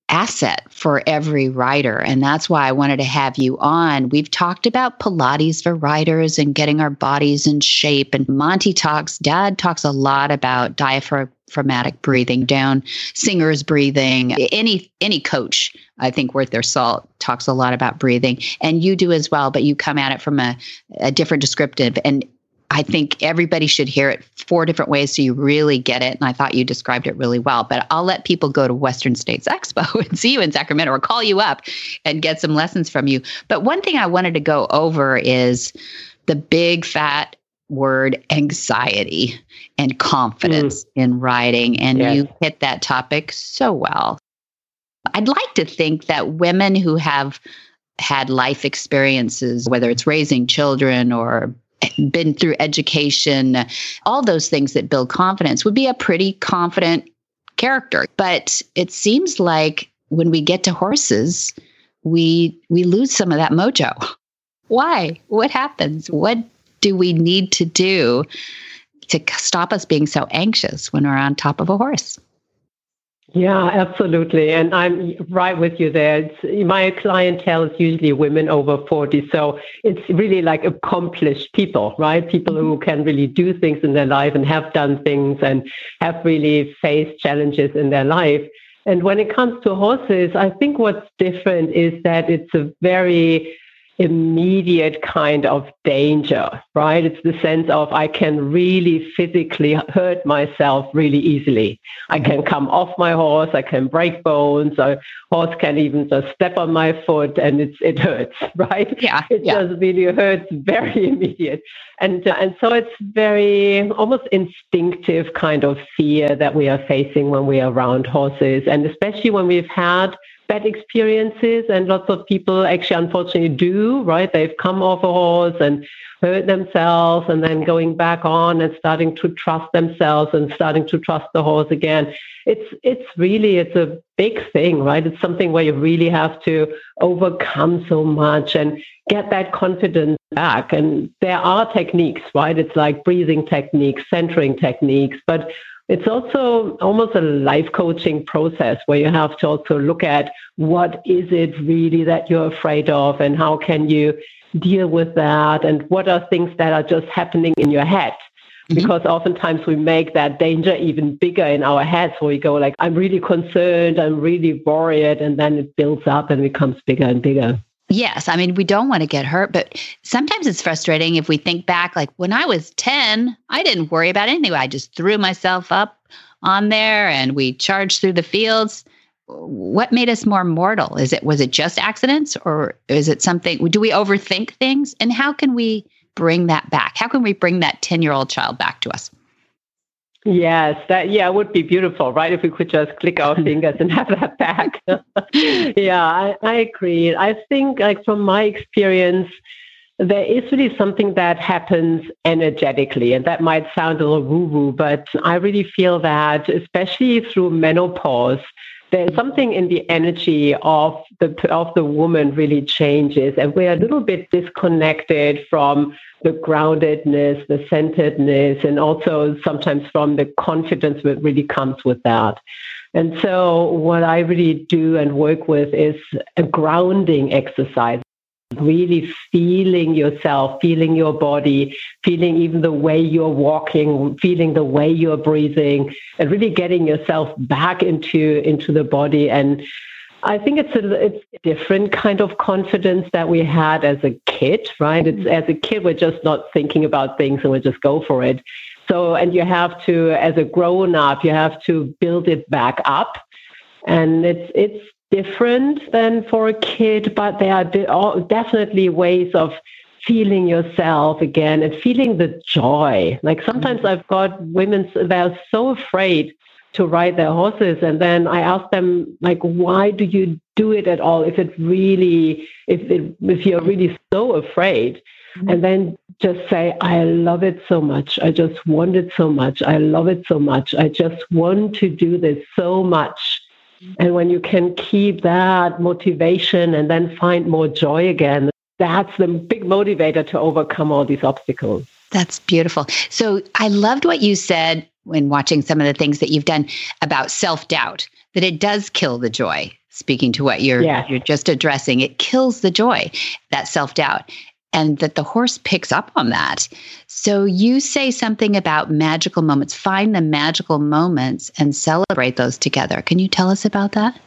asset for every rider. And that's why I wanted to have you on. We've talked about Pilates for riders and getting our bodies in shape. And Monty talks, dad talks a lot about diaphragmatic breathing down, singer's breathing. Any any coach, I think worth their salt, talks a lot about breathing. And you do as well, but you come at it from a, a different descriptive. And I think everybody should hear it four different ways so you really get it. And I thought you described it really well. But I'll let people go to Western States Expo and see you in Sacramento or call you up and get some lessons from you. But one thing I wanted to go over is the big fat word anxiety and confidence mm. in writing. And Yes. you hit that topic so well. I'd like to think that women who have had life experiences, whether it's raising children or been through education, all those things that build confidence would be a pretty confident character. But it seems like when we get to horses, we we lose some of that mojo. Why? What happens? What do we need to do to stop us being so anxious when we're on top of a horse? Yeah, absolutely. And I'm right with you there. It's, my clientele is usually women over 40. So it's really like accomplished people, right? People who mm-hmm. can really do things in their life and have done things and have really faced challenges in their life. And when it comes to horses, I think what's different is that it's a very immediate kind of danger, right? It's the sense of I can really physically hurt myself really easily. I can come off my horse, I can break bones, a horse can even just step on my foot and it's it hurts, right? Yeah. It yeah. just really hurts very immediate. And uh, and so it's very almost instinctive kind of fear that we are facing when we are around horses and especially when we've had bad experiences, and lots of people actually, unfortunately, do, right? They've come off a horse and hurt themselves, and then going back on and starting to trust themselves and starting to trust the horse again. It's, it's really, it's a big thing, right? It's something where you really have to overcome so much and get that confidence back. And there are techniques, right? It's like breathing techniques, centering techniques, but it's also almost a life coaching process where you have to also look at what is it really that you're afraid of and how can you deal with that and what are things that are just happening in your head mm-hmm. because oftentimes we make that danger even bigger in our heads where we go like i'm really concerned i'm really worried and then it builds up and becomes bigger and bigger Yes. I mean, we don't want to get hurt, but sometimes it's frustrating if we think back, like when I was 10, I didn't worry about anything. I just threw myself up on there and we charged through the fields. What made us more mortal? Is it, was it just accidents or is it something, do we overthink things? And how can we bring that back? How can we bring that 10 year old child back to us? Yes, that yeah, would be beautiful, right? If we could just click our fingers and have that back. yeah, I, I agree. I think, like from my experience, there is really something that happens energetically, and that might sound a little woo-woo, but I really feel that, especially through menopause, there's something in the energy of the of the woman really changes, and we're a little bit disconnected from the groundedness, the centeredness, and also sometimes from the confidence that really comes with that. And so, what I really do and work with is a grounding exercise. Really feeling yourself, feeling your body, feeling even the way you're walking, feeling the way you're breathing, and really getting yourself back into into the body and I think it's a it's a different kind of confidence that we had as a kid, right? It's mm-hmm. as a kid we're just not thinking about things and we just go for it. So and you have to as a grown up you have to build it back up, and it's it's different than for a kid, but there are definitely ways of feeling yourself again and feeling the joy. Like sometimes mm-hmm. I've got women they're so afraid to ride their horses and then i ask them like why do you do it at all if it really if it, if you're really so afraid mm-hmm. and then just say i love it so much i just want it so much i love it so much i just want to do this so much. And when you can keep that motivation and then find more joy again that's the big motivator to overcome all these obstacles that's beautiful. So I loved what you said when watching some of the things that you've done about self-doubt that it does kill the joy speaking to what you're yes. you're just addressing it kills the joy that self-doubt and that the horse picks up on that. So you say something about magical moments. Find the magical moments and celebrate those together. Can you tell us about that?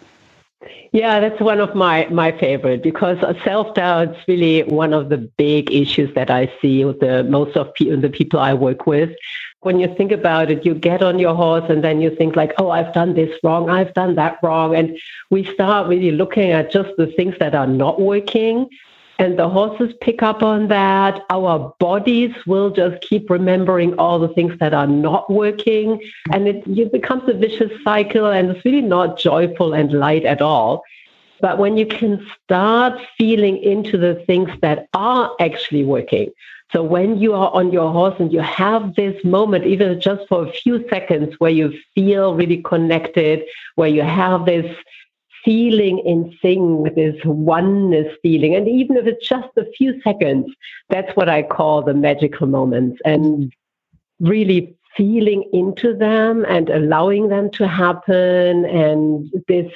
Yeah, that's one of my, my favorite because self doubt is really one of the big issues that I see with the most of pe- the people I work with. When you think about it, you get on your horse and then you think like, oh, I've done this wrong, I've done that wrong. And we start really looking at just the things that are not working. And the horses pick up on that. Our bodies will just keep remembering all the things that are not working. And it, it becomes a vicious cycle and it's really not joyful and light at all. But when you can start feeling into the things that are actually working, so when you are on your horse and you have this moment, even just for a few seconds, where you feel really connected, where you have this feeling in sync with this oneness feeling. And even if it's just a few seconds, that's what I call the magical moments. And really feeling into them and allowing them to happen and this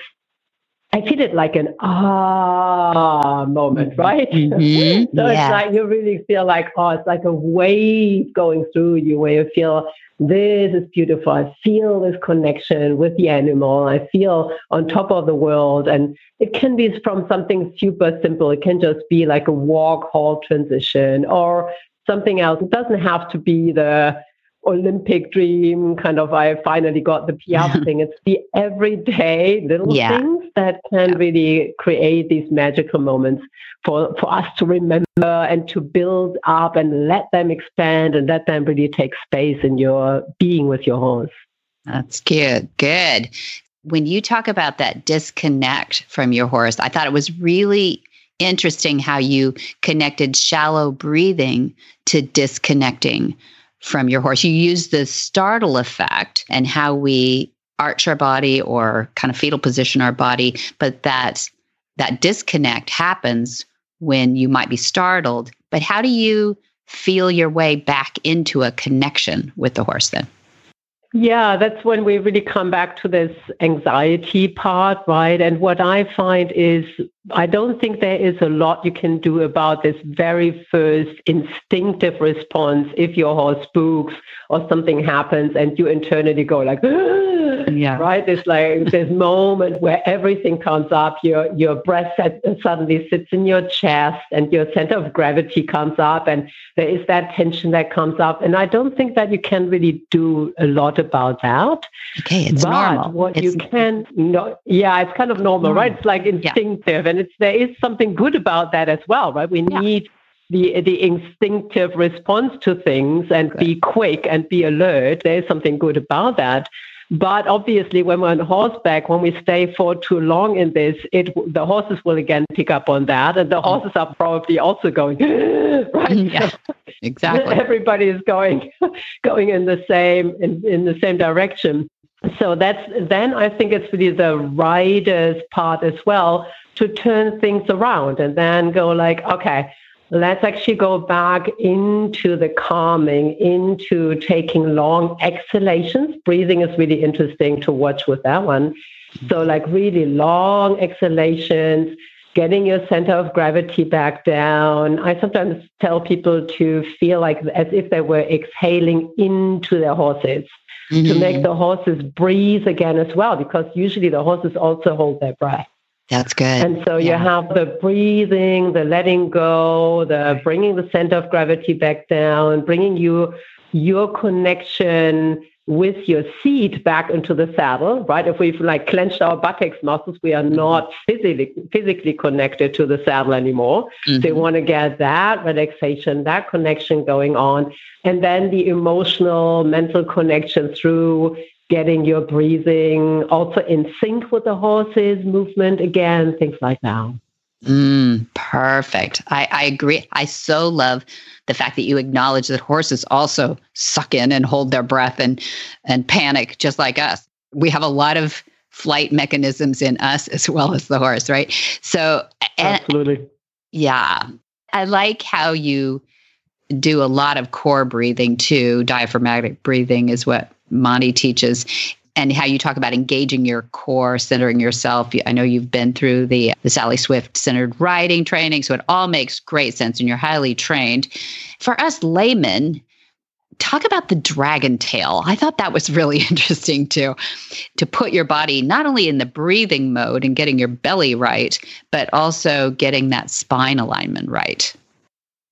I feel it like an ah moment, mm-hmm. right? Mm-hmm. so yeah. it's like you really feel like, oh, it's like a wave going through you where you feel this is beautiful. I feel this connection with the animal. I feel on top of the world. And it can be from something super simple. It can just be like a walk halt transition or something else. It doesn't have to be the Olympic dream, kind of, I finally got the PR thing. It's the everyday little yeah. things that can yeah. really create these magical moments for, for us to remember and to build up and let them expand and let them really take space in your being with your horse. That's good. Good. When you talk about that disconnect from your horse, I thought it was really interesting how you connected shallow breathing to disconnecting from your horse. You use the startle effect and how we arch our body or kind of fetal position our body, but that that disconnect happens when you might be startled. But how do you feel your way back into a connection with the horse then? Yeah, that's when we really come back to this anxiety part, right? And what I find is I don't think there is a lot you can do about this very first instinctive response if your horse spooks or something happens and you internally go like, ah! yeah. right? It's like this moment where everything comes up, your your breath suddenly sits in your chest and your center of gravity comes up and there is that tension that comes up. And I don't think that you can really do a lot about that. Okay, it's but normal. What it's, you can, no, yeah, it's kind of normal, normal. right? It's like instinctive. Yeah. And it's there is something good about that as well, right? We yeah. need the the instinctive response to things and good. be quick and be alert. There is something good about that. But obviously, when we're on horseback, when we stay for too long in this, it the horses will again pick up on that, and the mm. horses are probably also going right. Yeah, exactly. Everybody is going going in the same in, in the same direction. So that's then I think it's really the rider's part as well to turn things around and then go like, okay, let's actually go back into the calming, into taking long exhalations. Breathing is really interesting to watch with that one. So, like, really long exhalations, getting your center of gravity back down. I sometimes tell people to feel like as if they were exhaling into their horses. Mm-hmm. To make the horses breathe again as well, because usually the horses also hold their breath. That's good. And so yeah. you have the breathing, the letting go, the bringing the center of gravity back down, bringing you your connection with your seat back into the saddle, right? If we've like clenched our buttocks muscles, we are mm-hmm. not physically physically connected to the saddle anymore. Mm-hmm. So you want to get that relaxation, that connection going on, and then the emotional, mental connection through getting your breathing also in sync with the horse's movement again, things like that. Mm, perfect. I, I agree. I so love the fact that you acknowledge that horses also suck in and hold their breath and and panic just like us. We have a lot of flight mechanisms in us as well as the horse, right? So absolutely. Yeah. I like how you do a lot of core breathing too. Diaphragmatic breathing is what Monty teaches and how you talk about engaging your core, centering yourself. I know you've been through the, the Sally Swift centered riding training, so it all makes great sense and you're highly trained. For us laymen, talk about the dragon tail. I thought that was really interesting too, to put your body not only in the breathing mode and getting your belly right, but also getting that spine alignment right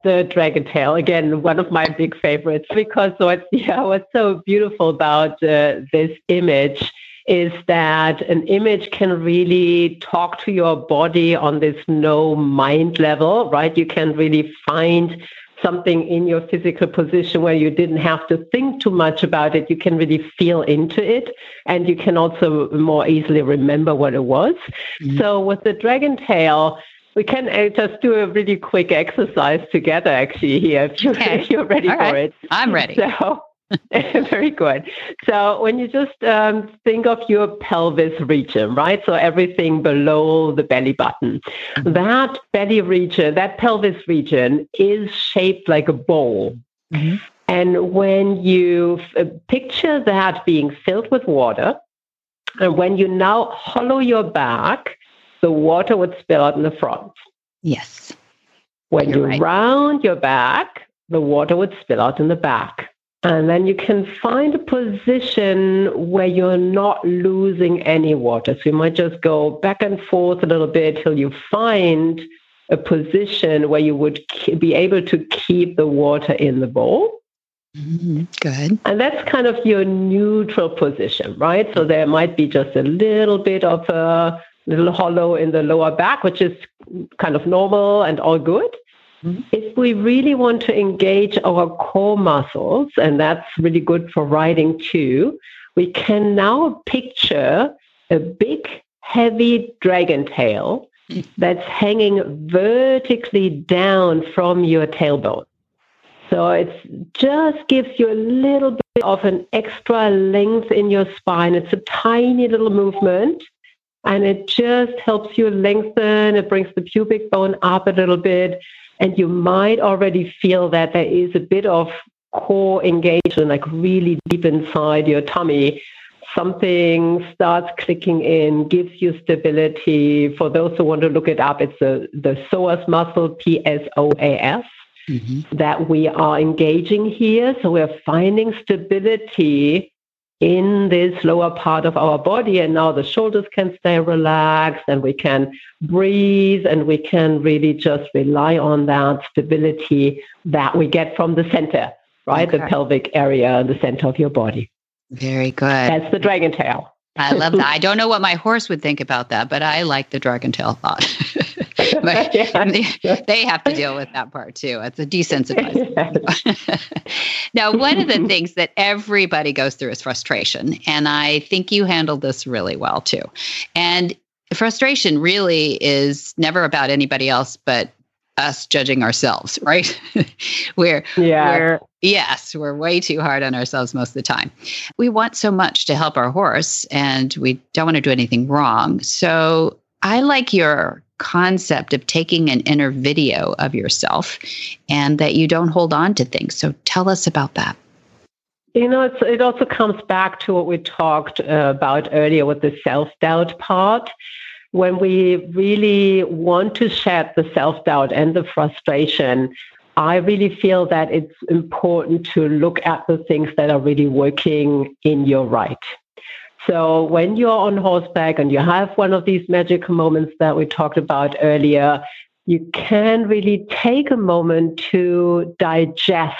the dragon tail again one of my big favorites because what's yeah what's so beautiful about uh, this image is that an image can really talk to your body on this no mind level right? You can really find something in your physical position where you didn't have to think too much about it. You can really feel into it and you can also more easily remember what it was. Mm-hmm. so with the dragon tail we can uh, just do a really quick exercise together, actually, here, if you're, okay. if you're ready All for right. it. I'm ready. So, Very good. So when you just um, think of your pelvis region, right? So everything below the belly button, mm-hmm. that belly region, that pelvis region is shaped like a bowl. Mm-hmm. And when you f- picture that being filled with water, and when you now hollow your back, the water would spill out in the front. Yes. When You're you right. round your back, the water would spill out in the back. And then you can find a position where you're not losing any water. So you might just go back and forth a little bit till you find a position where you would be able to keep the water in the bowl. Mm-hmm. Good. And that's kind of your neutral position, right? So there might be just a little bit of a little hollow in the lower back, which is kind of normal and all good. Mm-hmm. If we really want to engage our core muscles, and that's really good for riding too, we can now picture a big, heavy dragon tail that's hanging vertically down from your tailbone. So it just gives you a little bit of an extra length in your spine. It's a tiny little movement and it just helps you lengthen. It brings the pubic bone up a little bit. And you might already feel that there is a bit of core engagement, like really deep inside your tummy. Something starts clicking in, gives you stability. For those who want to look it up, it's the, the psoas muscle, P S O A S mm-hmm. that we are engaging here. So we're finding stability in this lower part of our body. And now the shoulders can stay relaxed and we can breathe and we can really just rely on that stability that we get from the center, right? Okay. The pelvic area, the center of your body. Very good. That's the dragon tail. I love that. I don't know what my horse would think about that, but I like the dragon tail thought. but they, they, have to deal with that part too. It's a desensitizing. now, one of the things that everybody goes through is frustration. And I think you handled this really well too. And frustration really is never about anybody else but us judging ourselves, right? we're, yeah. we're yes, we're way too hard on ourselves most of the time. We want so much to help our horse and we don't want to do anything wrong. So I like your concept of taking an inner video of yourself and that you don't hold on to things. So tell us about that. You know, it also comes back to what we talked uh, about earlier with the self doubt part when we really want to shed the self doubt and the frustration, I really feel that it's important to look at the things that are really working in your right. So when you're on horseback and you have one of these magical moments that we talked about earlier, you can really take a moment to digest,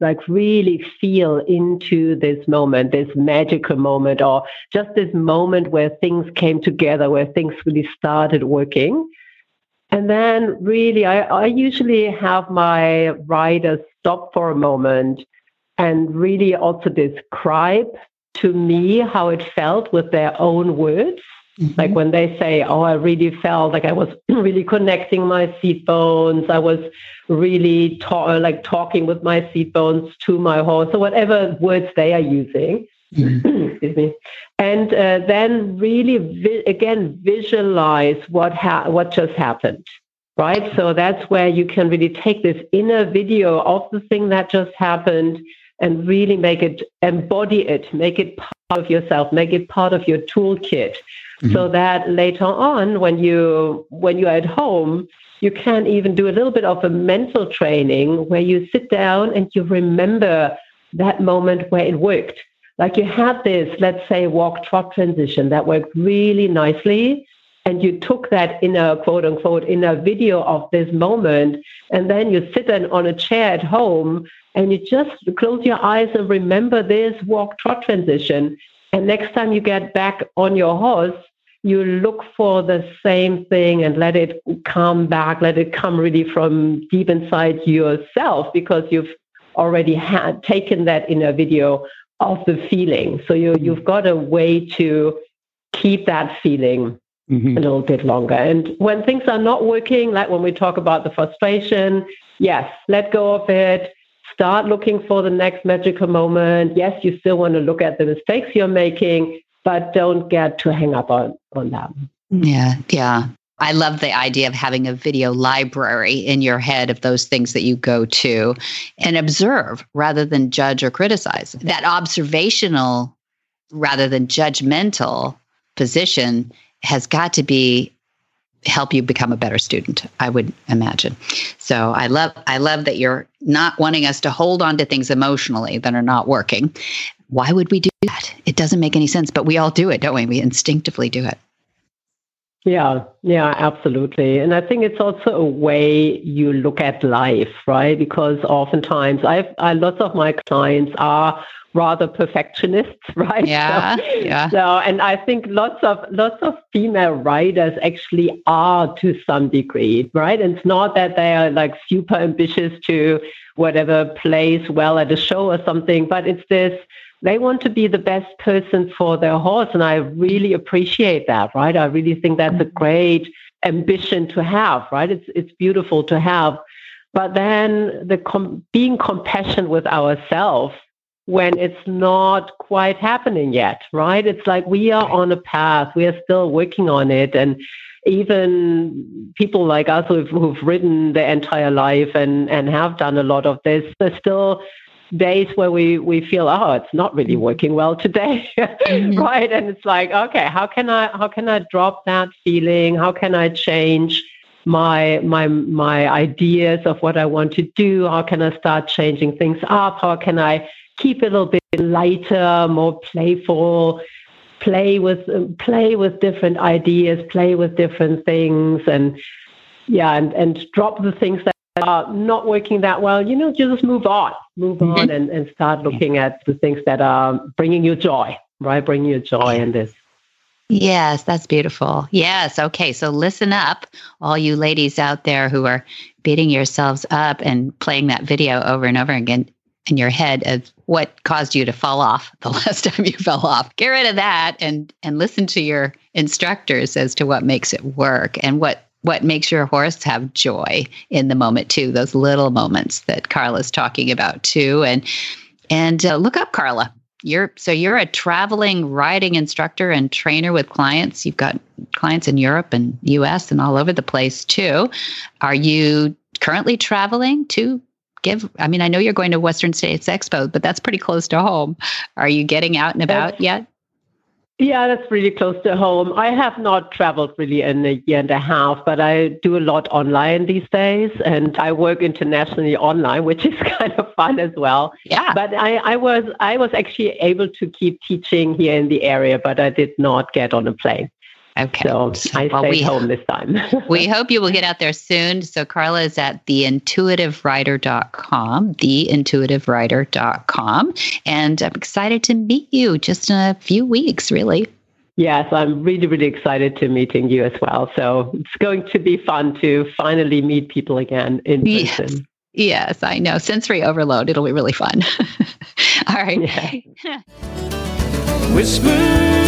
like really feel into this moment, this magical moment, or just this moment where things came together, where things really started working. And then, really, I, I usually have my riders stop for a moment and really also describe to me how it felt with their own words Mm-hmm. Like when they say, "Oh, I really felt like I was really connecting my seat bones. I was really ta- like talking with my seat bones to my horse, or whatever words they are using." Mm-hmm. Excuse me. And uh, then really, vi- again, visualize what ha- what just happened. Right. So that's where you can really take this inner video of the thing that just happened and really make it embody it, make it part of yourself, make it part of your toolkit. Mm-hmm. so that later on when you when you're at home you can even do a little bit of a mental training where you sit down and you remember that moment where it worked. Like you had this let's say walk trot transition that worked really nicely and you took that in a quote unquote in a video of this moment and then you sit on a chair at home and you just close your eyes and remember this walk trot transition and next time you get back on your horse you look for the same thing and let it come back, let it come really from deep inside yourself because you've already had taken that in a video of the feeling. So you you've got a way to keep that feeling mm-hmm. a little bit longer. And when things are not working, like when we talk about the frustration, yes, let go of it, start looking for the next magical moment. Yes, you still want to look at the mistakes you're making, but don't get too hang up on, on them. Yeah, yeah. I love the idea of having a video library in your head of those things that you go to and observe rather than judge or criticize. That observational rather than judgmental position has got to be help you become a better student i would imagine. So i love i love that you're not wanting us to hold on to things emotionally that are not working. Why would we do that? It doesn't make any sense but we all do it don't we? We instinctively do it. Yeah, yeah, absolutely. And I think it's also a way you look at life, right? Because oftentimes I've I, lots of my clients are rather perfectionists, right? Yeah, so, yeah. So, and I think lots of lots of female riders actually are to some degree, right? And it's not that they are like super ambitious to whatever plays well at a show or something, but it's this they want to be the best person for their horse. And I really appreciate that, right? I really think that's a mm-hmm. great ambition to have, right? It's, it's beautiful to have. But then the com- being compassionate with ourselves when it's not quite happening yet, right? It's like we are on a path, we are still working on it. And even people like us who've, who've written their entire life and, and have done a lot of this, they're still days where we we feel oh it's not really mm-hmm. working well today mm-hmm. right and it's like okay how can i how can i drop that feeling how can i change my my my ideas of what i want to do how can i start changing things up how can i keep it a little bit lighter more playful play with play with different ideas play with different things and yeah and and drop the things that are not working that well, you know, just move on, move mm-hmm. on and, and start looking at the things that are bringing you joy, right? Bringing you joy in this. Yes, that's beautiful. Yes. Okay. So listen up, all you ladies out there who are beating yourselves up and playing that video over and over again in your head of what caused you to fall off the last time you fell off. Get rid of that and and listen to your instructors as to what makes it work and what what makes your horse have joy in the moment too those little moments that carla's talking about too. And and uh, look up carla. You're so you're a traveling riding instructor and trainer with clients. You've got clients in europe and us and all over the place too. Are you currently traveling to give i mean i know you're going to western states expo but that's pretty close to home are you getting out and about yet yeah, that's really close to home. I have not traveled really in a year and a half, but I do a lot online these days, and I work internationally online, which is kind of fun as well. Yeah. But I, I was I was actually able to keep teaching here in the area, but I did not get on a plane. Okay. So I well, stayed we, home this time. we hope you will get out there soon. So Carla is at theintuitiverider.com, theintuitiverider.com. And I'm excited to meet you just in a few weeks, really. Yes, I'm really, really excited to meeting you as well. So it's going to be fun to finally meet people again in person. Yes, yes I know. Sensory overload. It'll be really fun. All right. Yeah. Whisper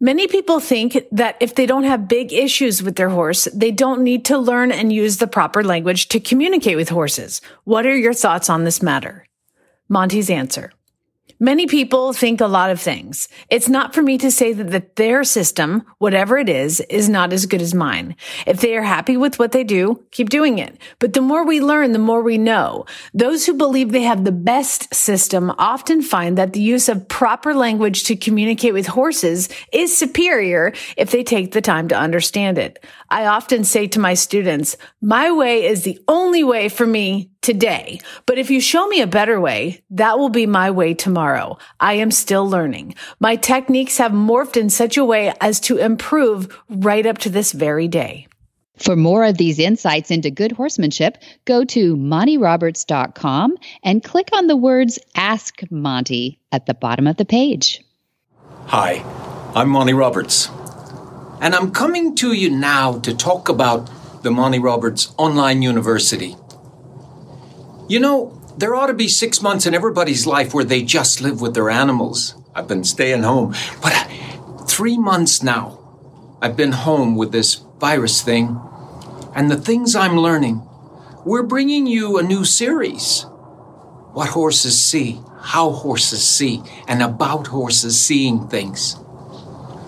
Many people think that if they don't have big issues with their horse, they don't need to learn and use the proper language to communicate with horses. What are your thoughts on this matter? Monty's answer. Many people think a lot of things. It's not for me to say that, their system, whatever it is, is not as good as mine. If they are happy with what they do, keep doing it. But the more we learn, the more we know. Those who believe they have the best system often find that the use of proper language to communicate with horses is superior if they take the time to understand it. I often say to my students, my way is the only way for me today. But if you show me a better way, that will be my way tomorrow. I am still learning. My techniques have morphed in such a way as to improve right up to this very day. For more of these insights into good horsemanship, go to montyroberts.com and click on the words Ask Monty at the bottom of the page. Hi, I'm Monty Roberts. And I'm coming to you now to talk about the Monty Roberts Online University. You know, there ought to be six months in everybody's life where they just live with their animals. I've been staying home, but uh, three months now, I've been home with this virus thing. And the things I'm learning, we're bringing you a new series. What horses see, how horses see, and about horses seeing things.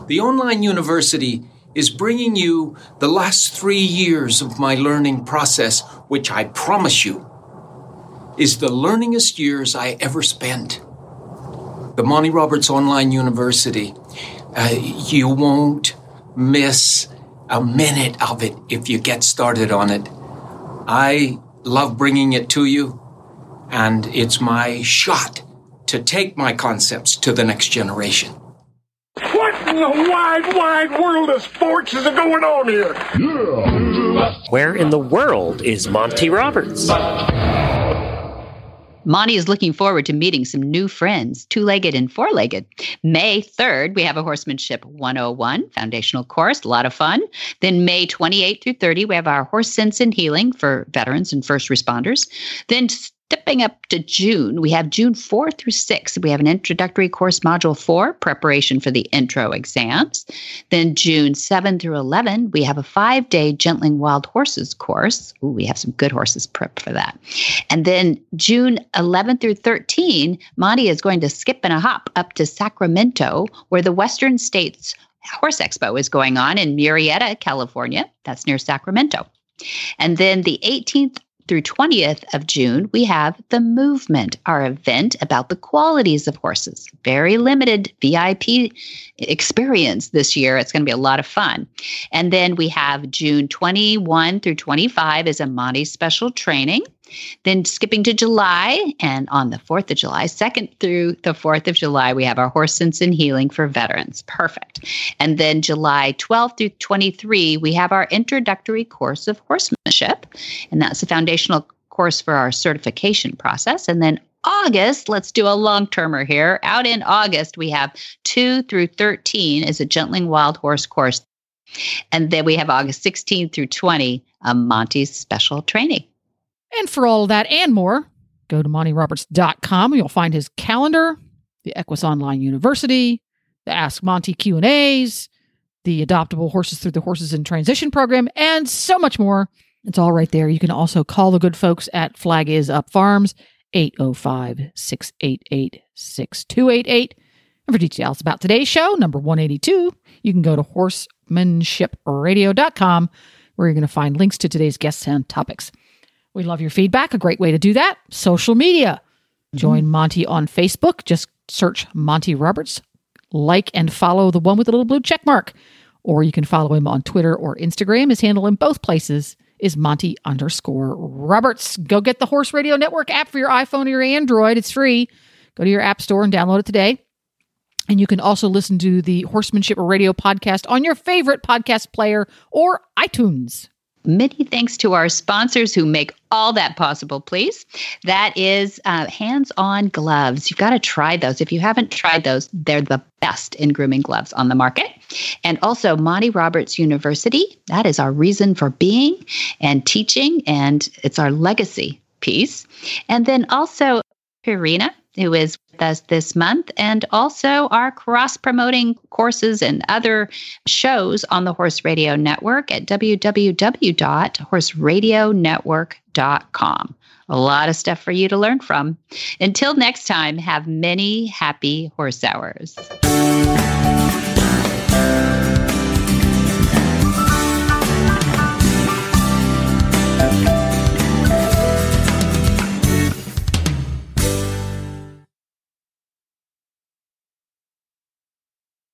The online university is bringing you the last three years of my learning process, which I promise you is the learningest years I ever spent. The Monty Roberts Online University, uh, you won't miss a minute of it if you get started on it. I love bringing it to you, and it's my shot to take my concepts to the next generation. What in the wide, wide world of sports is going on here? Where in the world is Monty Roberts? Monty is looking forward to meeting some new friends, two legged and four legged. May 3rd, we have a Horsemanship 101 foundational course, a lot of fun. Then May 28 through 30, we have our Horse Sense and Healing for veterans and first responders. Then Stepping up to June, we have June 4 through 6. We have an introductory course, Module 4, preparation for the intro exams. Then June 7 through 11, we have a five day Gentling Wild Horses course. Ooh, we have some good horses prep for that. And then June 11 through 13, Monty is going to skip and a hop up to Sacramento, where the Western States Horse Expo is going on in Murrieta, California. That's near Sacramento. And then the 18th through 20th of June, we have The Movement, our event about the qualities of horses. Very limited VIP experience this year. It's going to be a lot of fun. And then we have June 21 through 25 is a Monty special training. Then skipping to July, and on the 4th of July, 2nd through the 4th of July, we have our Horse Sense and Healing for Veterans. Perfect. And then July 12th through 23, we have our introductory course of and that's a foundational course for our certification process. And then August, let's do a long termer here. Out in August, we have 2 through 13 is a Gentling Wild Horse course. And then we have August 16 through 20, a Monty's special training. And for all that and more, go to montyroberts.com. You'll find his calendar, the Equus Online University, the Ask Monty Q&As, the Adoptable Horses Through the Horses in Transition program, and so much more. It's all right there. You can also call the good folks at Flag Is Up Farms, 805 688 6288. And for details about today's show, number 182, you can go to horsemanshipradio.com where you're going to find links to today's guests and topics. We love your feedback. A great way to do that social media. Join mm-hmm. Monty on Facebook. Just search Monty Roberts. Like and follow the one with the little blue check mark. Or you can follow him on Twitter or Instagram. His handle in both places is Monty underscore Roberts. Go get the Horse Radio Network app for your iPhone or your Android. It's free. Go to your app store and download it today. And you can also listen to the Horsemanship Radio podcast on your favorite podcast player or iTunes. Many thanks to our sponsors who make all that possible, please. That is uh, hands on gloves. You've got to try those. If you haven't tried those, they're the best in grooming gloves on the market. And also, Monty Roberts University. That is our reason for being and teaching, and it's our legacy piece. And then also, Purina who is with us this month, and also our cross promoting courses and other shows on the Horse Radio Network at www.horseradionetwork.com. A lot of stuff for you to learn from. Until next time, have many happy horse hours.